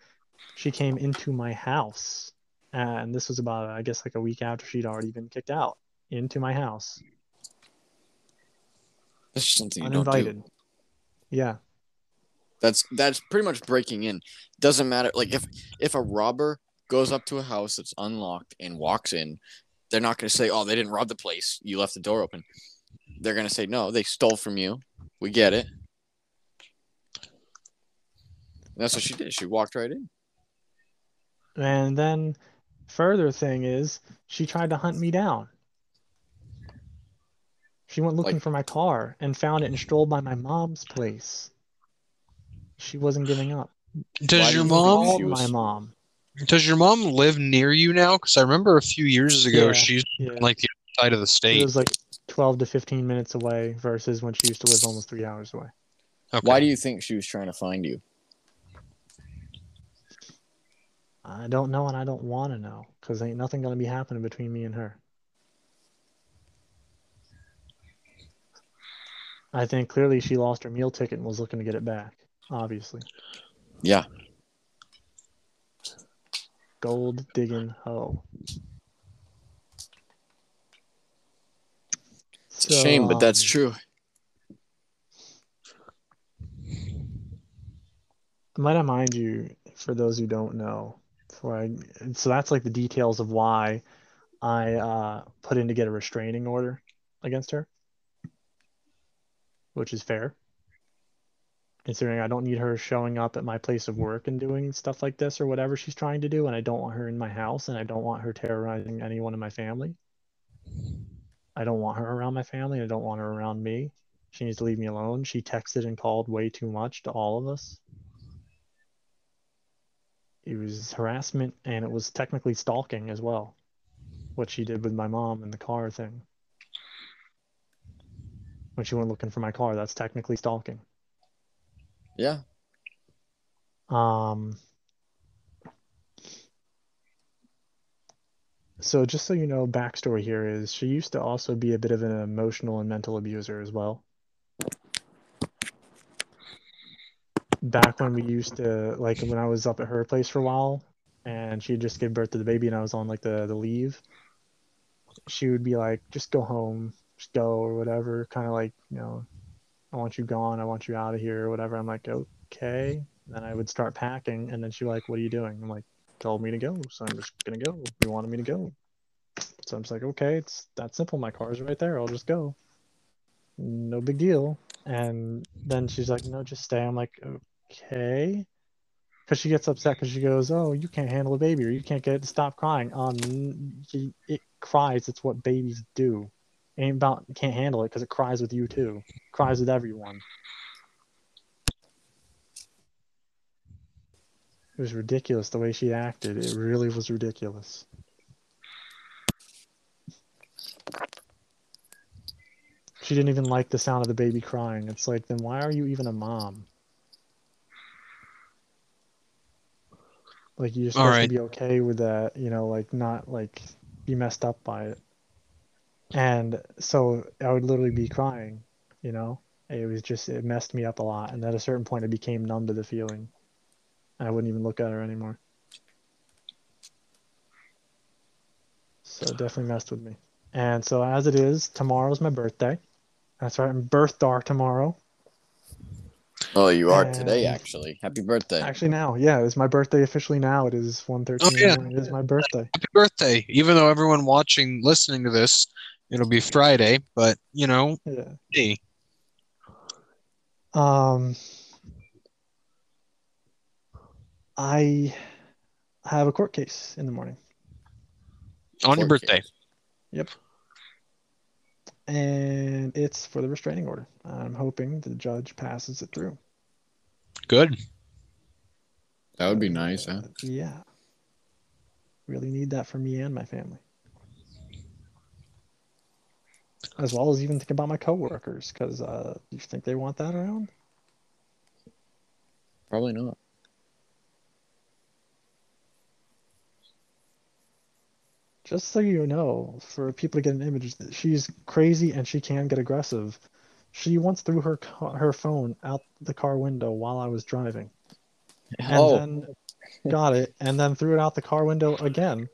she came into my house, and this was about, I guess, like a week after she'd already been kicked out into my house, That's just something you don't uninvited. do. Yeah, That's that's pretty much breaking in. Doesn't matter. Like if if a robber goes up to a house that's unlocked and walks in, they're not going to say, "Oh, they didn't rob the place. You left the door open." They're going to say, "No, they stole from you. We get it." And that's what she did. She walked right in. and then further thing is, she tried to hunt me down. She went looking Like- for my car and found it and strolled by my mom's place. She wasn't giving up. Does Why your you mom called was- my mom. does your mom live near you now? Because I remember a few years ago Yeah, she's Yeah. like the other side of the state. It was like 12 to 15 minutes away versus when she used to live almost three hours away. Okay. Why do you think she was trying to find you? I don't know and I don't want to know because ain't nothing going to be happening between me and her. I think clearly she lost her meal ticket and was looking to get it back, obviously. Yeah. Gold digging hoe. It's a shame, but that's um, true. Might I mind you, for those who don't know, before I, so that's like the details of why I uh, put in to get a restraining order against her, which is fair, considering I don't need her showing up at my place of work and doing stuff like this or whatever she's trying to do, and I don't want her in my house, and I don't want her terrorizing anyone in my family. I don't want her around my family. I don't want her around me. She needs to leave me alone. She texted and called way too much to all of us. It was harassment and it was technically stalking as well. What she did with my mom and the car thing. When she went looking for my car, that's technically stalking. Yeah. Um, so just so you know, backstory here is she used to also be a bit of an emotional and mental abuser as well. Back when we used to like when I was up at her place for a while and she just gave birth to the baby and I was on like the, the leave, she would be like, just go home, just go or whatever, kind of like, you know, I want you gone, I want you out of here or whatever. I'm like, okay. Then I would start packing and then she'd be like, What are you doing? I'm like, told me to go, so I'm just gonna go. You wanted me to go. So I'm just like, okay, it's that simple. My car's right there. I'll just go. No big deal. And then she's like, no, just stay. I'm like, okay. Because she gets upset because she goes, oh, you can't handle a baby or you can't get it to stop crying. Um, it cries. It's what babies do. Ain't about can't handle it because it cries with you too. Cries with everyone. It was ridiculous the way she acted. It really was ridiculous. She didn't even like the sound of the baby crying. It's like, then why are you even a mom? Like you're supposed right. to be okay with that, you know, like not like be messed up by it. And so I would literally be crying, you know. It was just it messed me up a lot. And at a certain point I became numb to the feeling. I wouldn't even look at her anymore. So it definitely messed with me. And so as it is, tomorrow's my birthday. That's right, I'm birthday tomorrow. Oh, you are today, actually. Happy birthday. Actually now, yeah, it's my birthday officially now. It is 1.13 Oh, yeah. It is my birthday. Happy birthday. Even though everyone watching, listening to this, it'll be Friday, but you know, Yeah. hey, Um I have a court case in the morning. on your birthday. case. And it's for the restraining order. I'm hoping the judge passes it through. Good. That would be nice, huh? Uh, yeah. Really need that for me and my family. As well as even think about my coworkers, because uh, you think they want that around? Probably not. Just so you know, for people to get an image, that she's crazy and she can get aggressive. She once threw her ca- her phone out the car window while I was driving, and oh, then got it, and then threw it out the car window again,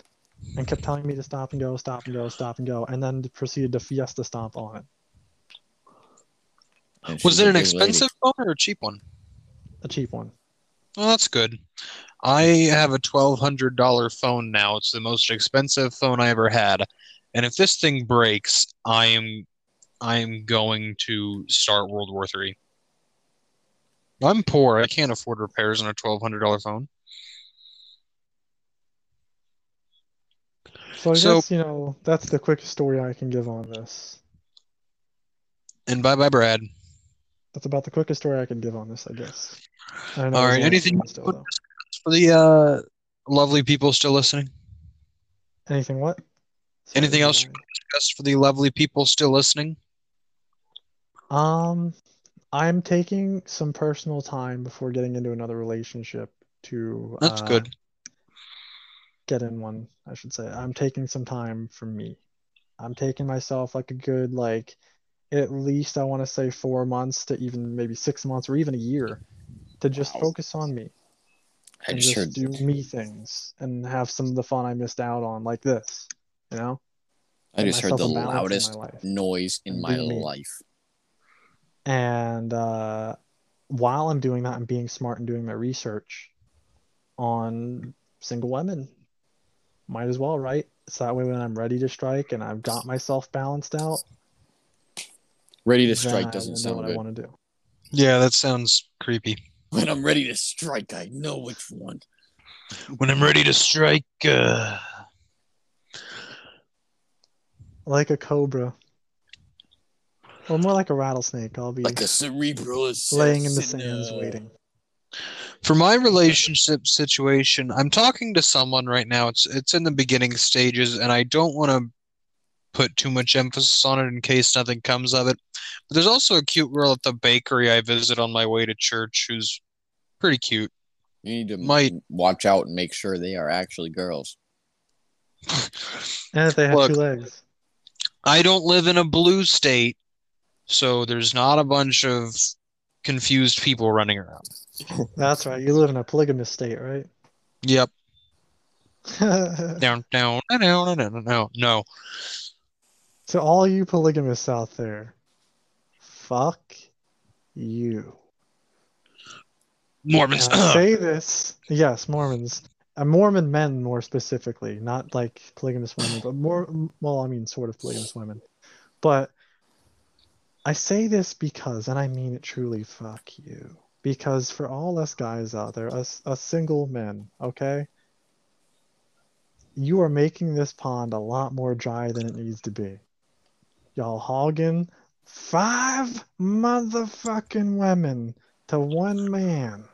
and kept telling me to stop and go, stop and go, stop and go, and then proceeded to Fiesta stomp on it. and Was it an big lady. expensive phone or a cheap one? A cheap one. Well, that's good. I have a twelve hundred dollar phone now. It's the most expensive phone I ever had, and if this thing breaks, I am, I am going to start World War Three. I'm poor. I can't afford repairs on a twelve hundred dollar phone. So I So- guess you know that's the quickest story I can give on this. And bye bye, Brad. That's about the quickest story I can give on this, I guess. I know All there's right. Anything still, for the uh, lovely people still listening? Anything what? Sorry, Anything else Just for the lovely people still listening. Um, I'm taking some personal time before getting into another relationship to That's uh, good. get in one, I should say. I'm taking some time for me. I'm taking myself like a good like at least I want to say four months to even maybe six months or even a year to just Wow. focus on me I and just just heard. do me things and have some of the fun I missed out on, like this, you know? I Get just heard the in loudest noise in my me. life. And uh, while I'm doing that, I'm being smart and doing my research on single women. Might as well, right? So that way, when I'm ready to strike and I've got myself balanced out, Ready to strike doesn't know sound what I good. want to do. Yeah, that sounds creepy. When I'm ready to strike, I know which one. When I'm ready to strike, uh, Like a cobra, or more like a rattlesnake. I'll be Like a cerebral laying in the sands uh, waiting. for my relationship situation, I'm talking to someone right now. It's it's in the beginning stages, and I don't want to put too much emphasis on it in case nothing comes of it. But there's also a cute girl at the bakery I visit on my way to church who's pretty cute. You need to Might- watch out and make sure they are actually girls. And if they have Look. two legs. I don't live in a blue state, so there's not a bunch of confused people running around. That's right. You live in a polygamous state, right? Yep. Down, down, down, down, down, down. No. To all you polygamists out there, fuck you. Mormons. Say this, yes, Mormons, uh, Mormon men more specifically, not like polygamous women, but more, well, I mean, sort of polygamous women. But I say this because, and I mean it truly, fuck you. Because for all us guys out there, us, us single men, okay? You are making this pond a lot more dry than it needs to be. Y'all hogging five motherfucking women to one man.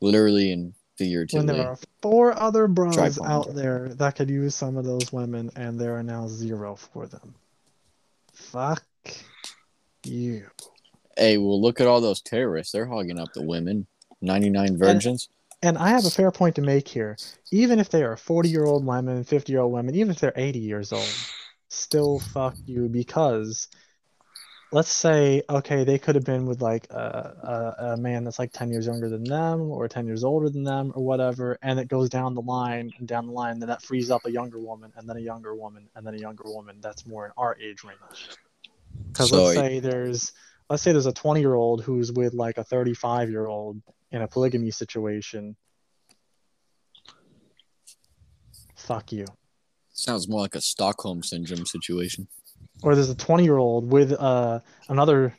Literally in and when figuratively. there are four other bros out there that could use some of those women and there are now zero for them. Fuck you. Hey, well, look at all those terrorists. They're hogging up the women. 99 virgins. And I have a fair point to make here. Even if they are 40 year old women, 50 year old women, even if they're 80 years old, still fuck you because let's say, okay, they could have been with like a, a, a man that's like 10 years younger than them or 10 years older than them or whatever, and it goes down the line and down the line, then that frees up a younger woman and then a younger woman and then a younger woman that's more in our age range. Because So let's say there's let's say there's a 20 year old who's with like a 35 year old in a polygamy situation. Fuck you. Sounds more like a Stockholm syndrome situation. Or there's a 20 year old with uh another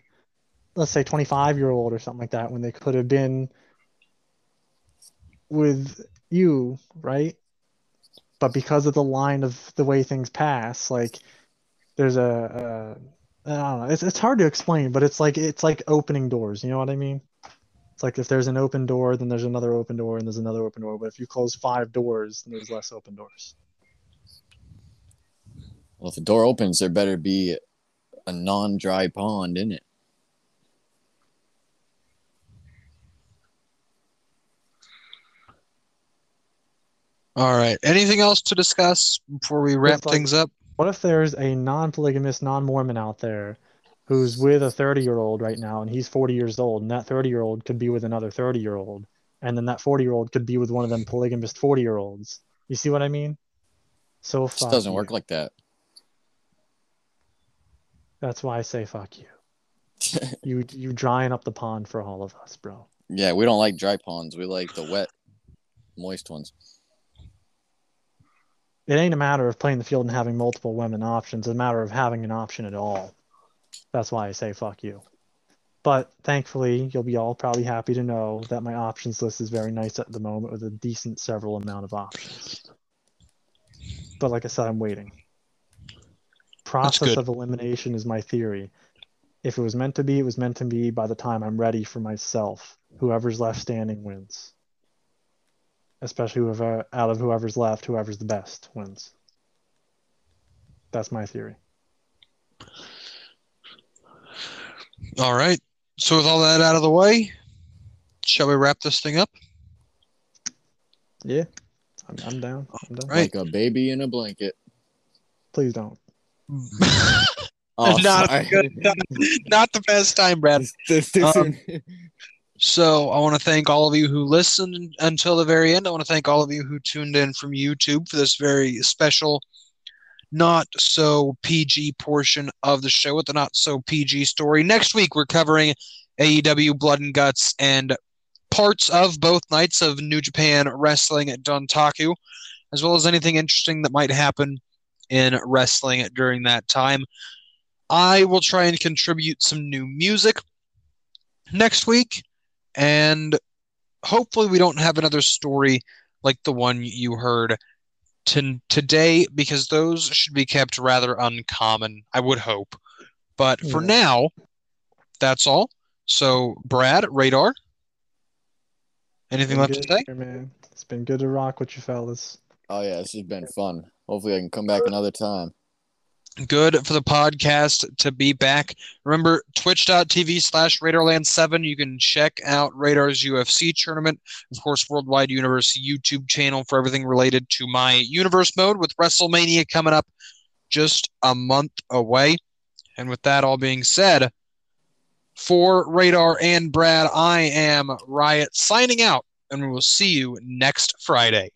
let's say 25 year old or something like that when they could have been with you, right? But because of the line of the way things pass, like there's a, a I don't know. It's it's hard to explain, but it's like it's like opening doors. You know what I mean? It's like if there's an open door, then there's another open door, and there's another open door. But if you close five doors, then there's less open doors. Well, if the door opens, there better be a non dry pond in it. All right. Anything else to discuss before we wrap like- things up? What if there's a non-polygamous, non-Mormon out there who's with a 30-year-old right now, and he's 40 years old, and that 30-year-old could be with another 30-year-old, and then that 40-year-old could be with one of them polygamous 40-year-olds. You see what I mean? So It doesn't you. work like that. That's why I say fuck you. You you drying up the pond for all of us, bro. yeah, we don't like dry ponds. We like the wet, moist ones. It ain't a matter of playing the field and having multiple women options. It's a matter of having an option at all. That's why I say fuck you. But thankfully, you'll be all probably happy to know that my options list is very nice at the moment with a decent several amount of options. But like I said, I'm waiting. Process of elimination is my theory. If it was meant to be, it was meant to be by the time I'm ready for myself. Whoever's left standing wins. Especially whoever out of whoever's left, whoever's the best wins. That's my theory. All right. So with all that out of the way, shall we wrap this thing up? Yeah, I'm, I'm down. I'm down. Right. Like a baby in a blanket. Please don't. Oh, Not good. Not the best time, Brad. Um, So I want to thank all of you who listened until the very end. I want to thank all of you who tuned in from YouTube for this very special, not so PG portion of the show with the not so PG story. Next week we're covering AEW Blood and Guts and parts of both nights of New Japan Wrestling at Dontaku, as well as anything interesting that might happen in wrestling during that time. I will try and contribute some new music next week, and hopefully, we don't have another story like the one you heard to today because those should be kept rather uncommon, I would hope. But for Yeah. now, that's all. So, Brad, Radar, anything left good to say? here, man. It's been good to rock with you fellas. Oh yeah, this has been fun. Hopefully, I can come back another time. Good for the podcast to be back. Remember, twitch.tv slash Radarland7. You can check out Radar's UFC tournament. Of course, Worldwide Universe YouTube channel for everything related to my universe mode with WrestleMania coming up just a month away. And with that all being said, for Radar and Brad, I am Riot signing out, and we will see you next Friday.